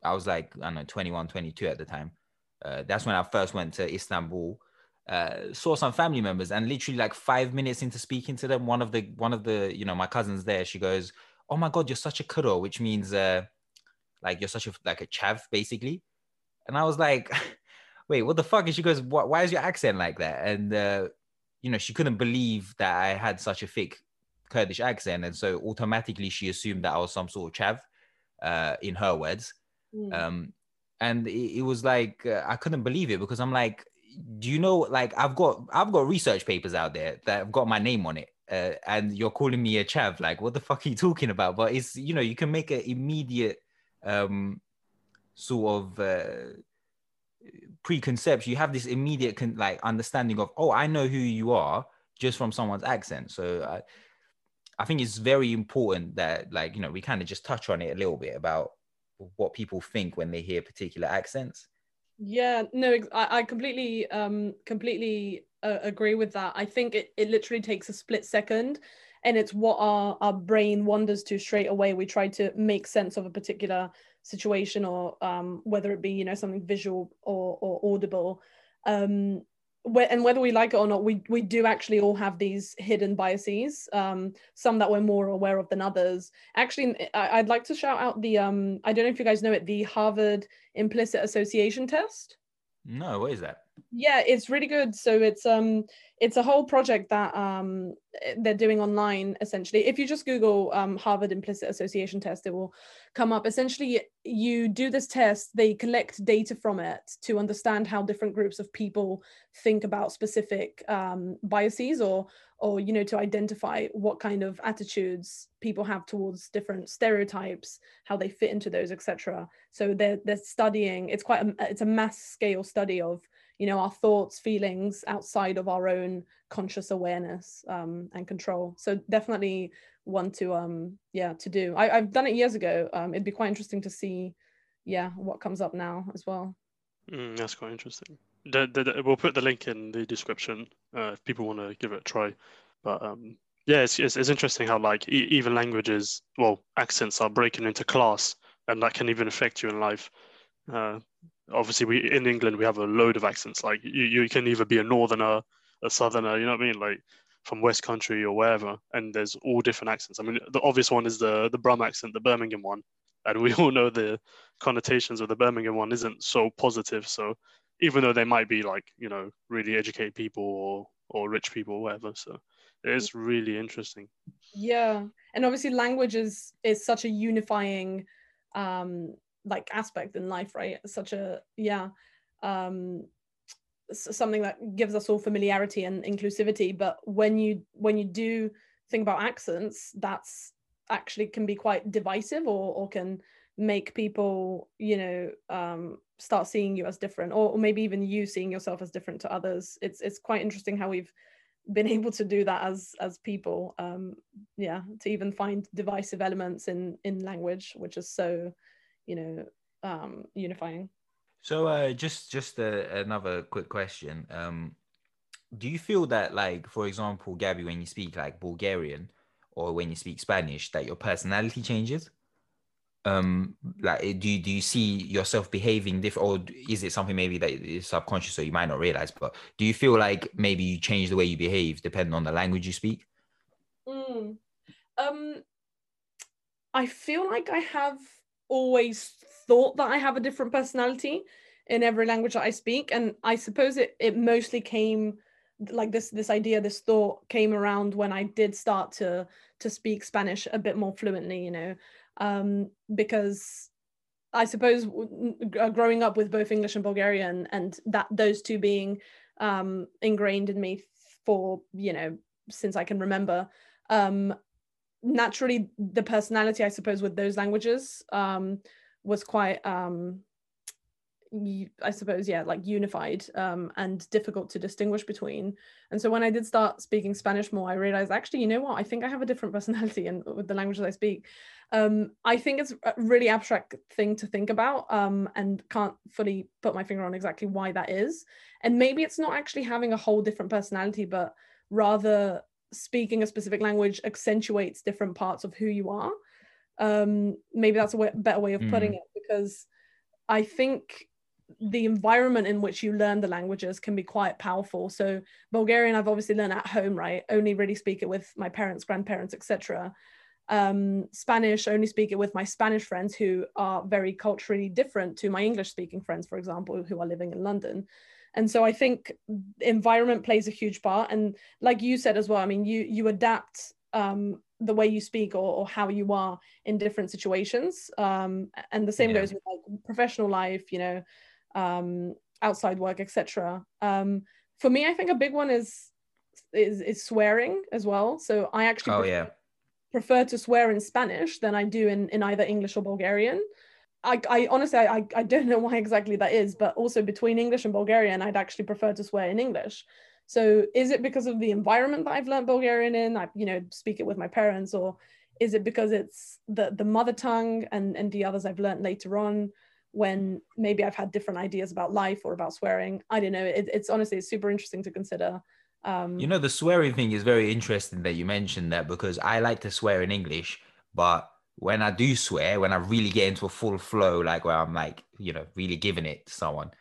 I was like I don't know 21, 22 at the time. Uh, that's when I first went to Istanbul uh, saw some family members and literally like five minutes into speaking to them one of the one of the you know my cousins there she goes oh my god you're such a kuro which means uh like you're such a like a chav basically. And i was like wait what the fuck? And she goes why, why is your accent like that? And uh you know she couldn't believe that i had such a thick kurdish accent. And so automatically she assumed that i was some sort of chav uh in her words. Mm. um and it, it was like uh, i couldn't believe it because i'm like do you know like i've got i've got research papers out there that have got my name on it uh, and you're calling me a chav. Like what the fuck are you talking about? But it's you know you can make an immediate um sort of uh, preconception. You have this immediate con- like understanding of oh i know who you are just from someone's accent. So i i think it's very important that like you know we kind of just touch on it a little bit about what people think when they hear particular accents Yeah, no, I, I completely, um, completely uh, agree with that. I think it, it literally takes a split second, and it's what our our brain wanders to straight away. We try to make sense of a particular situation, or um, whether it be you know something visual or or audible. Um, and whether we like it or not, we we do actually all have these hidden biases. Um, some that we're more aware of than others. Actually, I'd like to shout out the um, I don't know if you guys know it, the Harvard implicit association test no what is that yeah it's really good. So it's um it's a whole project that um they're doing online essentially. If you just google um harvard implicit association test it will come up. Essentially you do this test they collect data from it to understand how different groups of people think about specific um biases or or you know to identify what kind of attitudes people have towards different stereotypes how they fit into those etc so they're they're studying it's quite a it's a mass scale study of you know our thoughts feelings outside of our own conscious awareness um, and control so definitely one to um yeah to do I, i've done it years ago um it'd be quite interesting to see yeah what comes up now as well Mm, that's quite interesting. The, the, the- we'll put the link in the description uh, if people want to give it a try. But um, yeah, it's, it's, it's interesting how like e- even languages, well, accents are breaking into class, and that can even affect you in life. Uh, obviously, we in England we have a load of accents. Like you, you can either be a northerner, a southerner, you know what I mean, like from West Country or wherever, and there's all different accents. I mean, the obvious one is the the Brum accent, the Birmingham one, and we all know the connotations of the Birmingham one isn't so positive. So even though they might be like you know really educated people or or rich people or whatever, so it is really interesting. yeah and obviously language is is such a unifying um like aspect in life right? Such a yeah um something that gives us all familiarity and inclusivity. But when you when you do think about accents that's actually can be quite divisive or or can make people you know um start seeing you as different or, or maybe even you seeing yourself as different to others. It's it's quite interesting how we've been able to do that as as people um yeah to even find divisive elements in in language which is so you know um unifying So uh, just just a, another quick question. Um, do you feel that like, for example, Gabby, when you speak like Bulgarian or when you speak Spanish, that your personality changes? Um, like, do you, do you see yourself behaving different, or is it something maybe that is subconscious, so you might not realize? But do you feel like maybe you change the way you behave depending on the language you speak? Mm. Um, I feel like I have always thought that I have a different personality in every language that I speak, and I suppose it it mostly came like this this idea this thought came around when I did start to to speak Spanish a bit more fluently, you know, um, because I suppose growing up with both English and Bulgarian and that those two being um, ingrained in me for you know since I can remember um naturally the personality i suppose with those languages um was quite um i suppose yeah like unified um and difficult to distinguish between. And so when i did start speaking spanish more i realized actually you know what? I think i have a different personality and with the languages i speak. Um i think it's a really abstract thing to think about um and can't fully put my finger on exactly why that is. And maybe it's not actually having a whole different personality but rather speaking a specific language accentuates different parts of who you are. Um maybe that's a way, better way of putting Mm. it because i think the environment in which you learn the languages can be quite powerful. So bulgarian i've obviously learned at home right? Only really speak it with my parents grandparents etc um spanish only speak it with my spanish friends who are very culturally different to my english speaking friends for example who are living in london and so i think environment plays a huge part. And like you said as well i mean you you adapt um the way you speak or, or how you are in different situations. Um and the same Yeah. goes with like professional life you know um outside work etc um for me i think a big one is is is swearing as well. So i actually Oh prefer, yeah. prefer to swear in spanish than i do in in either english or bulgarian I, I honestly I, I don't know why exactly that is but also between english and bulgarian i'd actually prefer to swear in english. So is it because of the environment that i've learned bulgarian in? I you know speak it with my parents or is it because it's the the mother tongue and and the others i've learned later on when maybe i've had different ideas about life or about swearing? I don't know. It, it's honestly it's super interesting to consider um You know, the swearing thing is very interesting that you mentioned that because I like to swear in English, but when I do swear, when I really get into a full flow, like where I'm like, you know, really giving it to someone,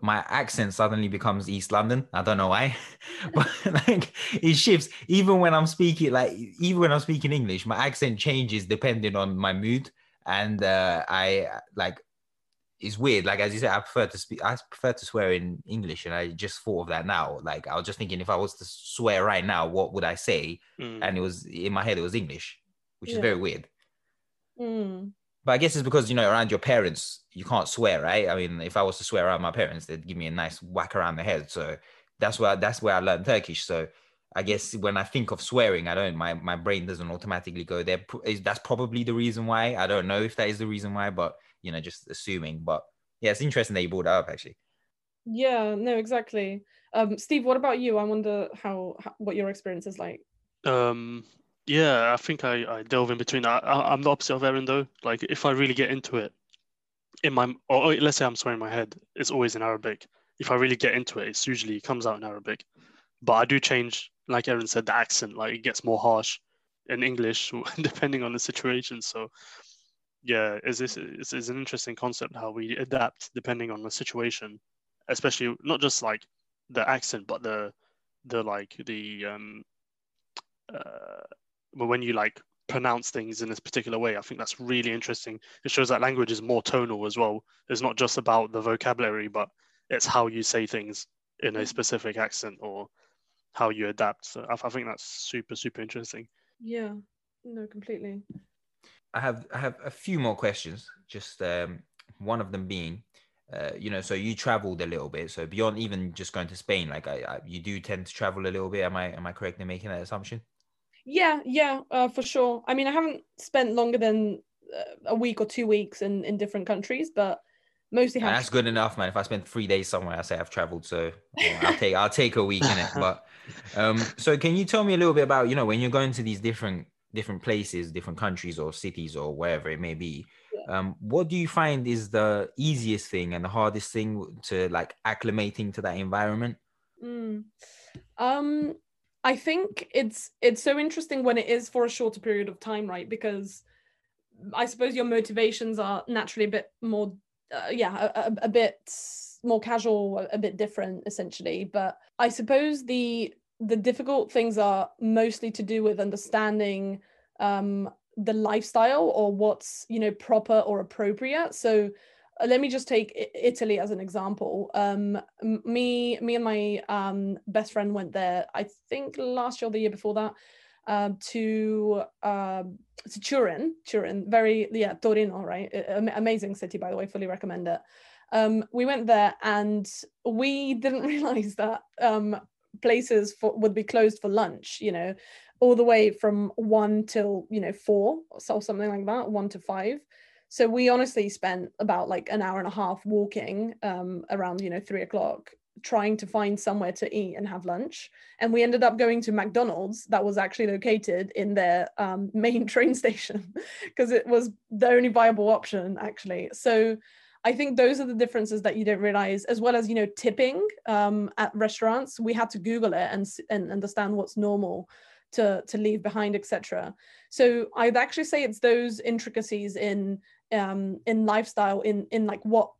my accent suddenly becomes East London. I don't know why, but like it shifts. Even when I'm speaking, like even when I'm speaking English, my accent changes depending on my mood. And uh, I like it's weird. Like as you said, I prefer to speak. I prefer to swear in English, and I just thought of that now. Like I was just thinking, if I was to swear right now, what would I say? Mm. And it was in my head, it was English, which is very weird. Mm, But I guess it's because you know around your parents you can't swear, right? I mean, if I was to swear around my parents, they'd give me a nice whack around the head. So that's where that's where I learned Turkish. So I guess when I think of swearing, I don't my my brain doesn't automatically go there. That's probably the reason why. I don't know if that is the reason why, but you know, just assuming. But yeah, it's interesting that you brought that up actually. yeah no exactly um steve what about you i wonder how, how what your experience is like Um, yeah, I think I, I delve in between. I, I, I'm the opposite of Erin though. Like if I really get into it, in my or, let's say I'm swearing in my head, it's always in Arabic. If I really get into it, it's usually it comes out in Arabic. But I do change, like Erin said, the accent. Like it gets more harsh in English depending on the situation. So yeah, is this it's, it's an interesting concept how we adapt depending on the situation, especially not just like the accent, but the the like the um uh, when you like pronounce things in this particular way, I think that's really interesting. It shows that language is more tonal as well. It's not just about the vocabulary, but it's how you say things in a specific accent or how you adapt. So I, I think that's super, super interesting. yeah no completely I have I have a few more questions. Just um, one of them being, uh, you know, so you traveled a little bit. So beyond even just going to Spain, like I, I, you do tend to travel a little bit. Am I am I correct in making that assumption? Yeah, yeah, uh, for sure. I mean, I haven't spent longer than uh, a week or two weeks in in different countries, but mostly have. that's good enough, man. If I spend three days somewhere, I say I've traveled. So yeah, I'll take I'll take a week in it. But um, so can you tell me a little bit about you know when you're going to these different different places, different countries or cities or wherever it may be? Um, what do you find is the easiest thing and the hardest thing to like acclimating to that environment? Mm. Um, I think it's it's so interesting when it is for a shorter period of time, right? Because I suppose your motivations are naturally a bit more, uh, yeah, a, a, a bit more casual, a, bit different, essentially. But I suppose the the difficult things are mostly to do with understanding um, the lifestyle or what's you know proper or appropriate. So let me just take Italy as an example. Um, me, me and my um, best friend went there. I think last year or the year before that um, to um, to Turin. Turin, very yeah, Torino, right? Amazing city, by the way. Fully recommend it. Um, we went there and we didn't realize that um, places for, would be closed for lunch. You know, all the way from one till you know four, or something like that, one to five. So we honestly spent about like an hour and a half walking um, around, you know, three o'clock, trying to find somewhere to eat and have lunch. And we ended up going to McDonald's that was actually located in their um, main train station because it was the only viable option, actually. So I think those are the differences that you don't realize, as well as you know, tipping um, at restaurants. We had to Google it and and understand what's normal to to leave behind, etc. So I'd actually say it's those intricacies in um, in lifestyle, in in like what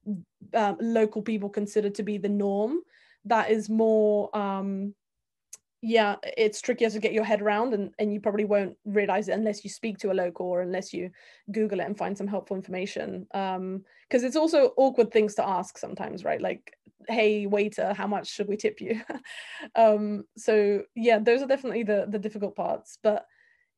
um, local people consider to be the norm, that is more. Um, yeah, it's trickier to get your head around, and and you probably won't realize it unless you speak to a local or unless you Google it and find some helpful information. Um, because it's also awkward things to ask sometimes, right? Like, hey waiter, how much should we tip you? um, so yeah, those are definitely the the difficult parts, but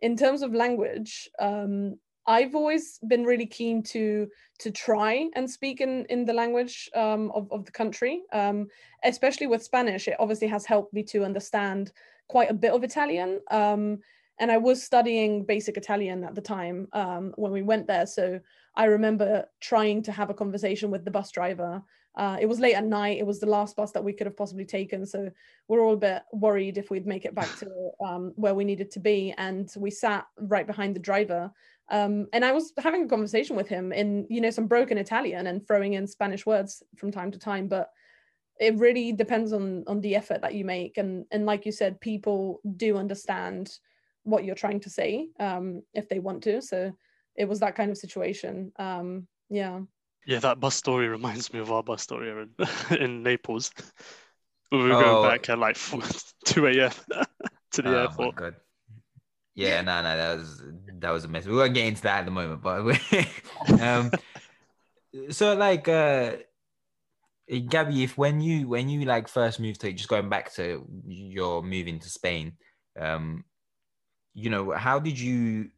in terms of language um, i've always been really keen to to try and speak in in the language um, of, of the country um, especially with spanish it obviously has helped me to understand quite a bit of italian um, and i was studying basic italian at the time um, when we went there so i remember trying to have a conversation with the bus driver uh, it was late at night it was the last bus that we could have possibly taken so we're all a bit worried if we'd make it back to um, where we needed to be. And we sat right behind the driver. Um, and I was having a conversation with him in, you know, some broken Italian and throwing in Spanish words from time to time. But it really depends on on the effort that you make. And and like you said, people do understand what you're trying to say um, if they want to. So it was that kind of situation. Um, yeah. Yeah, that bus story reminds me of our bus story in, in Naples. We were going Oh. back at like 4, 2 a.m. to the Oh my airport. Yeah, no, no, that was that was a mess. We won't get into that at the moment, but um, so like, uh, Gabby, if when you when you like first moved to just going back to your moving to Spain, um, you know, how did you?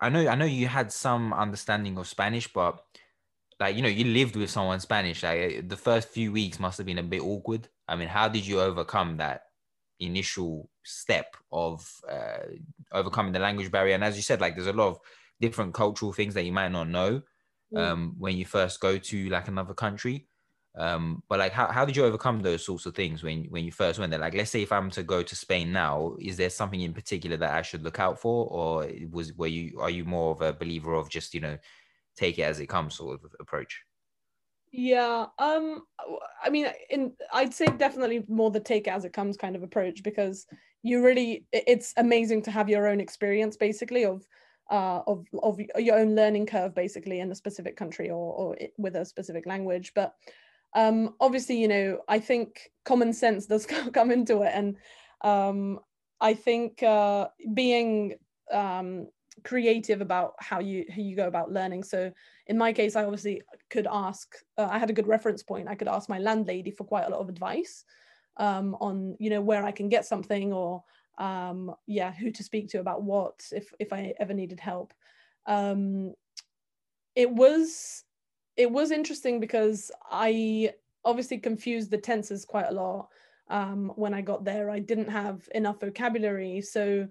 I know, I know you had some understanding of Spanish, but like you know, you lived with someone Spanish. Like the first few weeks must have been a bit awkward. I mean, how did you overcome that initial step of uh, overcoming the language barrier? And as you said, like there's a lot of different cultural things that you might not know Mm. um, when you first go to like another country. Um, but like, how, how did you overcome those sorts of things when when you first went there? Like, let's say if I'm to go to Spain now, is there something in particular that I should look out for, or was were you are you more of a believer of just you know take it as it comes sort of approach? Yeah, um, I mean, in I'd say definitely more the take as it comes kind of approach because you really it's amazing to have your own experience basically of uh of of your own learning curve basically in a specific country or or with a specific language, but um obviously you know I think common sense does come into it. And um I think uh being um creative about how you how you go about learning. So in my case i obviously could ask uh, i had a good reference point i could ask my landlady for quite a lot of advice um, on you know where i can get something or um, yeah who to speak to about what if if i ever needed help um, it was it was interesting because I obviously confused the tenses quite a lot um, when I got there. I didn't have enough vocabulary, so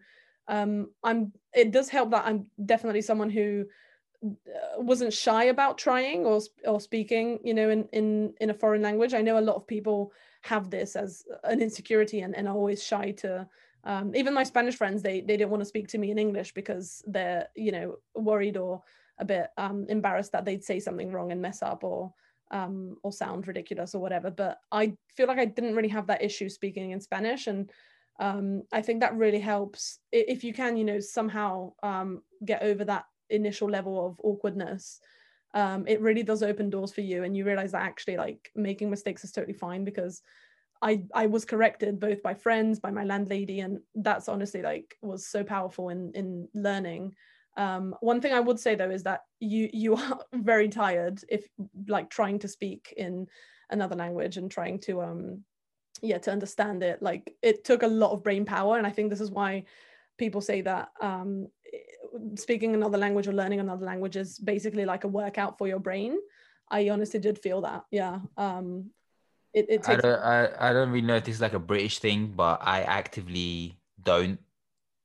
um, I'm. It does help that I'm definitely someone who wasn't shy about trying or or speaking. You know, in in in a foreign language. I know a lot of people have this as an insecurity and, and are always shy to um, even my spanish friends they they didn't want to speak to me in english because they're you know worried or a bit um, embarrassed that they'd say something wrong and mess up or um, or sound ridiculous or whatever but i feel like i didn't really have that issue speaking in spanish and um, i think that really helps if you can you know somehow um, get over that initial level of awkwardness um, it really does open doors for you and you realize that actually like making mistakes is totally fine because I I was corrected both by friends, by my landlady, and that's honestly like was so powerful in in learning. Um, one thing I would say though is that you you are very tired if like trying to speak in another language and trying to um yeah to understand it. Like it took a lot of brain power, and I think this is why people say that um speaking another language or learning another language is basically like a workout for your brain. I honestly did feel that. Yeah. Um, it, it I takes don't, I, I don't really know if this is like a British thing, but I actively don't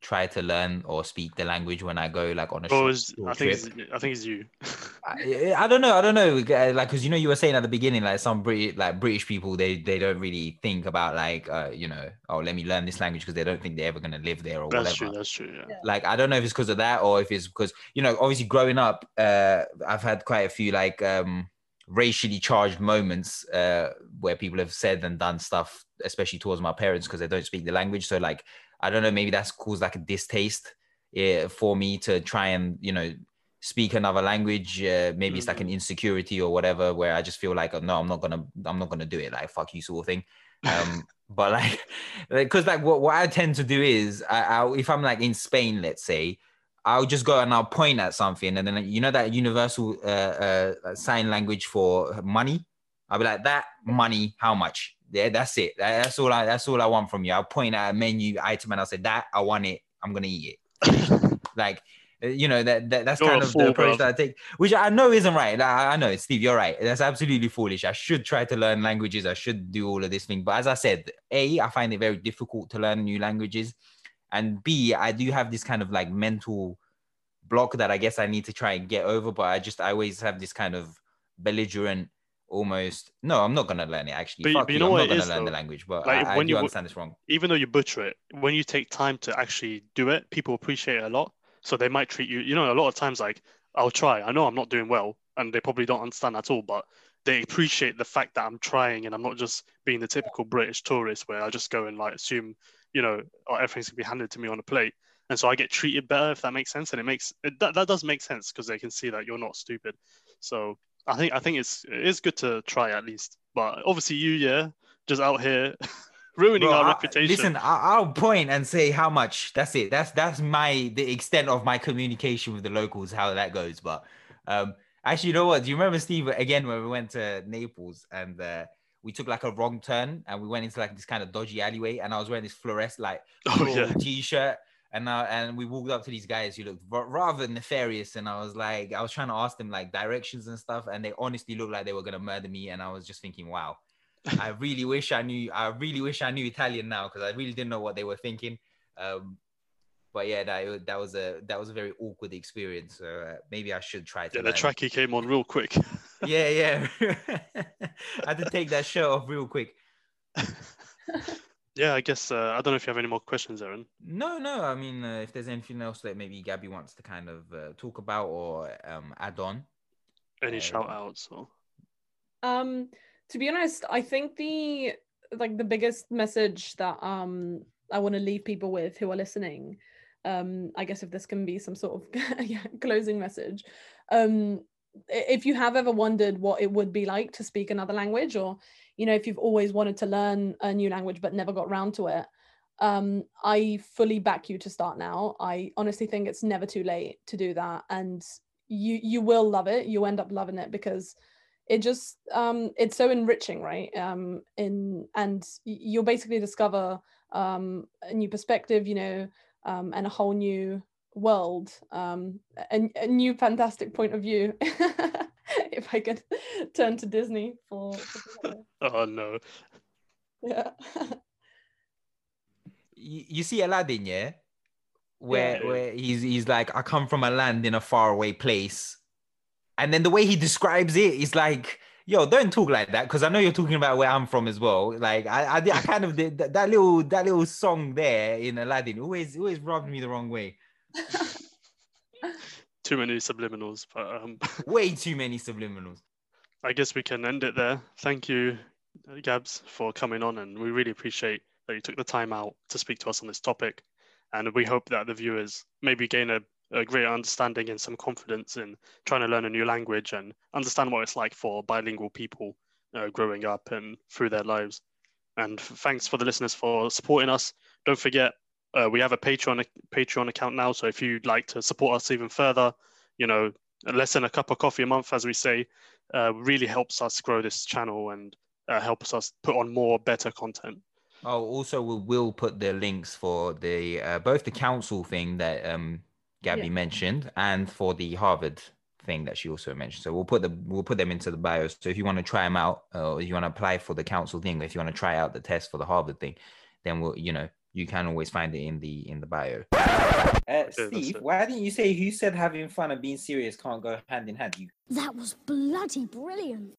try to learn or speak the language when I go like on a short, it's- I think trip. it's, I think it's you. I, I don't know. I don't know. uh, Like, cause you know, you were saying at the beginning, like some British, like British people, they they don't really think about like, uh, you know, oh, let me learn this language because they don't think they're ever gonna live there or That's whatever. true. That's true. Yeah. Like, I don't know if it's because of that or if it's because you know, obviously growing up, uh, I've had quite a few like um racially charged moments uh where people have said and done stuff, especially towards my parents because they don't speak the language. So like, I don't know, maybe that's caused like a distaste yeah, for me to try and you know speak another language uh, maybe it's like an insecurity or whatever where i just feel like oh, no i'm not gonna i'm not gonna do it like fuck you sort of thing. Um but like because like what, what i tend to do is I, I if i'm like in spain let's say i'll just go and i'll point at something and then you know that universal uh, uh sign language for money? I'll be like that money how much yeah that's it That- that's all i that's all i want from you i'll point at a menu item and i'll say that i want it i'm gonna eat it like uh, you know that, that that's You're kind of fool, the approach bruv. that I take, which I know isn't right. I I know, Steve, you're right. That's absolutely foolish. I should try to learn languages. I should do all of this thing. But as I said, a I find it very difficult to learn new languages, and b I do have this kind of like mental block that I guess I need to try and get over. But I just I always have this kind of belligerent. Almost no, I'm not gonna learn it actually. But but you you, know I'm not gonna is, learn the though? language, but Like, I, I when do you- understand this wrong. Even though you butcher it, when you take time to actually do it, people appreciate it a lot. So they might treat you. You know, a lot of times, like I'll try. I know I'm not doing well, and they probably don't understand at all, but they appreciate the fact that I'm trying and I'm not just being the typical British tourist where I just go and like assume, you know, oh, everything's gonna be handed to me on a plate. And so I get treated better if that makes sense. And it makes it, that, that does make sense because they can see that you're not stupid. So I think I think it's it is good to try at least. But obviously you, yeah, just out here ruining Bro, our I- reputation. Listen, I, I'll point and say how much. That's it. That's that's my the extent of my communication with the locals, how that goes. But um, actually, you know what? Do you remember Steve again when we went to Naples and uh, we took like a wrong turn and we went into like this kind of dodgy alleyway and I was wearing this fluorescent like Oh, yeah. t-shirt and uh, and we walked up to these guys who looked rather nefarious and I was like I was trying to ask them like directions and stuff and they honestly looked like they were gonna murder me and I was just thinking, wow. I really wish I knew. I really wish I knew Italian now because I really didn't know what they were thinking. Um, but yeah, that that was a that was a very awkward experience. So uh, maybe I should try to. yeah, the tracky came on real quick. Yeah, yeah. I had to take that shirt off real quick. Yeah, I guess uh, I don't know if you have any more questions, Aaron. No, no. I mean, uh, if there's anything else that maybe Gabby wants to kind of uh, talk about or um, add on. Any Uh, shout outs or Um, to be honest, I think the like the biggest message that um I want to leave people with who are listening, um, I guess if this can be some sort of yeah, closing message, um, if you have ever wondered what it would be like to speak another language, or you know, if you've always wanted to learn a new language but never got round to it, um, I fully back you to start now. I honestly think it's never too late to do that, and you you will love it. You end up loving it because it just um it's so enriching right um in and you'll basically discover um a new perspective you know um and a whole new world um a, a new fantastic point of view if i could turn to disney for, for Oh no. yeah you, you see Aladdin, yeah, where Yeah. where he's he's like, I come from a land in a faraway place, and then the way he describes it is like, yo, don't talk like that because I know you're talking about where I'm from as well. Like I I, did- I kind of did that, that little that little song there in Aladdin always always rubbed me the wrong way. Too many subliminals, but um, Way too many subliminals. I guess we can end it there. Thank you, Gabs, for coming on, and we really appreciate that you took the time out to speak to us on this topic. And we hope that the viewers maybe gain a, a greater understanding and some confidence in trying to learn a new language and understand what it's like for bilingual people uh, growing up and through their lives. And thanks for the listeners for supporting us. Don't forget, uh, we have a Patreon Patreon account now. So if you'd like to support us even further, you know, less than a cup of coffee a month, as we say, uh, really helps us grow this channel and uh, helps us put on more better content. Oh, also we will put the links for the uh, both the council thing that um Gabby Yeah. mentioned and for the Harvard thing that she also mentioned. So we'll put the we'll put them into the bio. So if you want to try them out, uh, or you want to apply for the council thing, or if you want to try out the test for the Harvard thing, then we'll you know you can always find it in the in the bio. Uh, Steve, why didn't you say who said having fun and being serious can't go hand in hand? You That was bloody brilliant.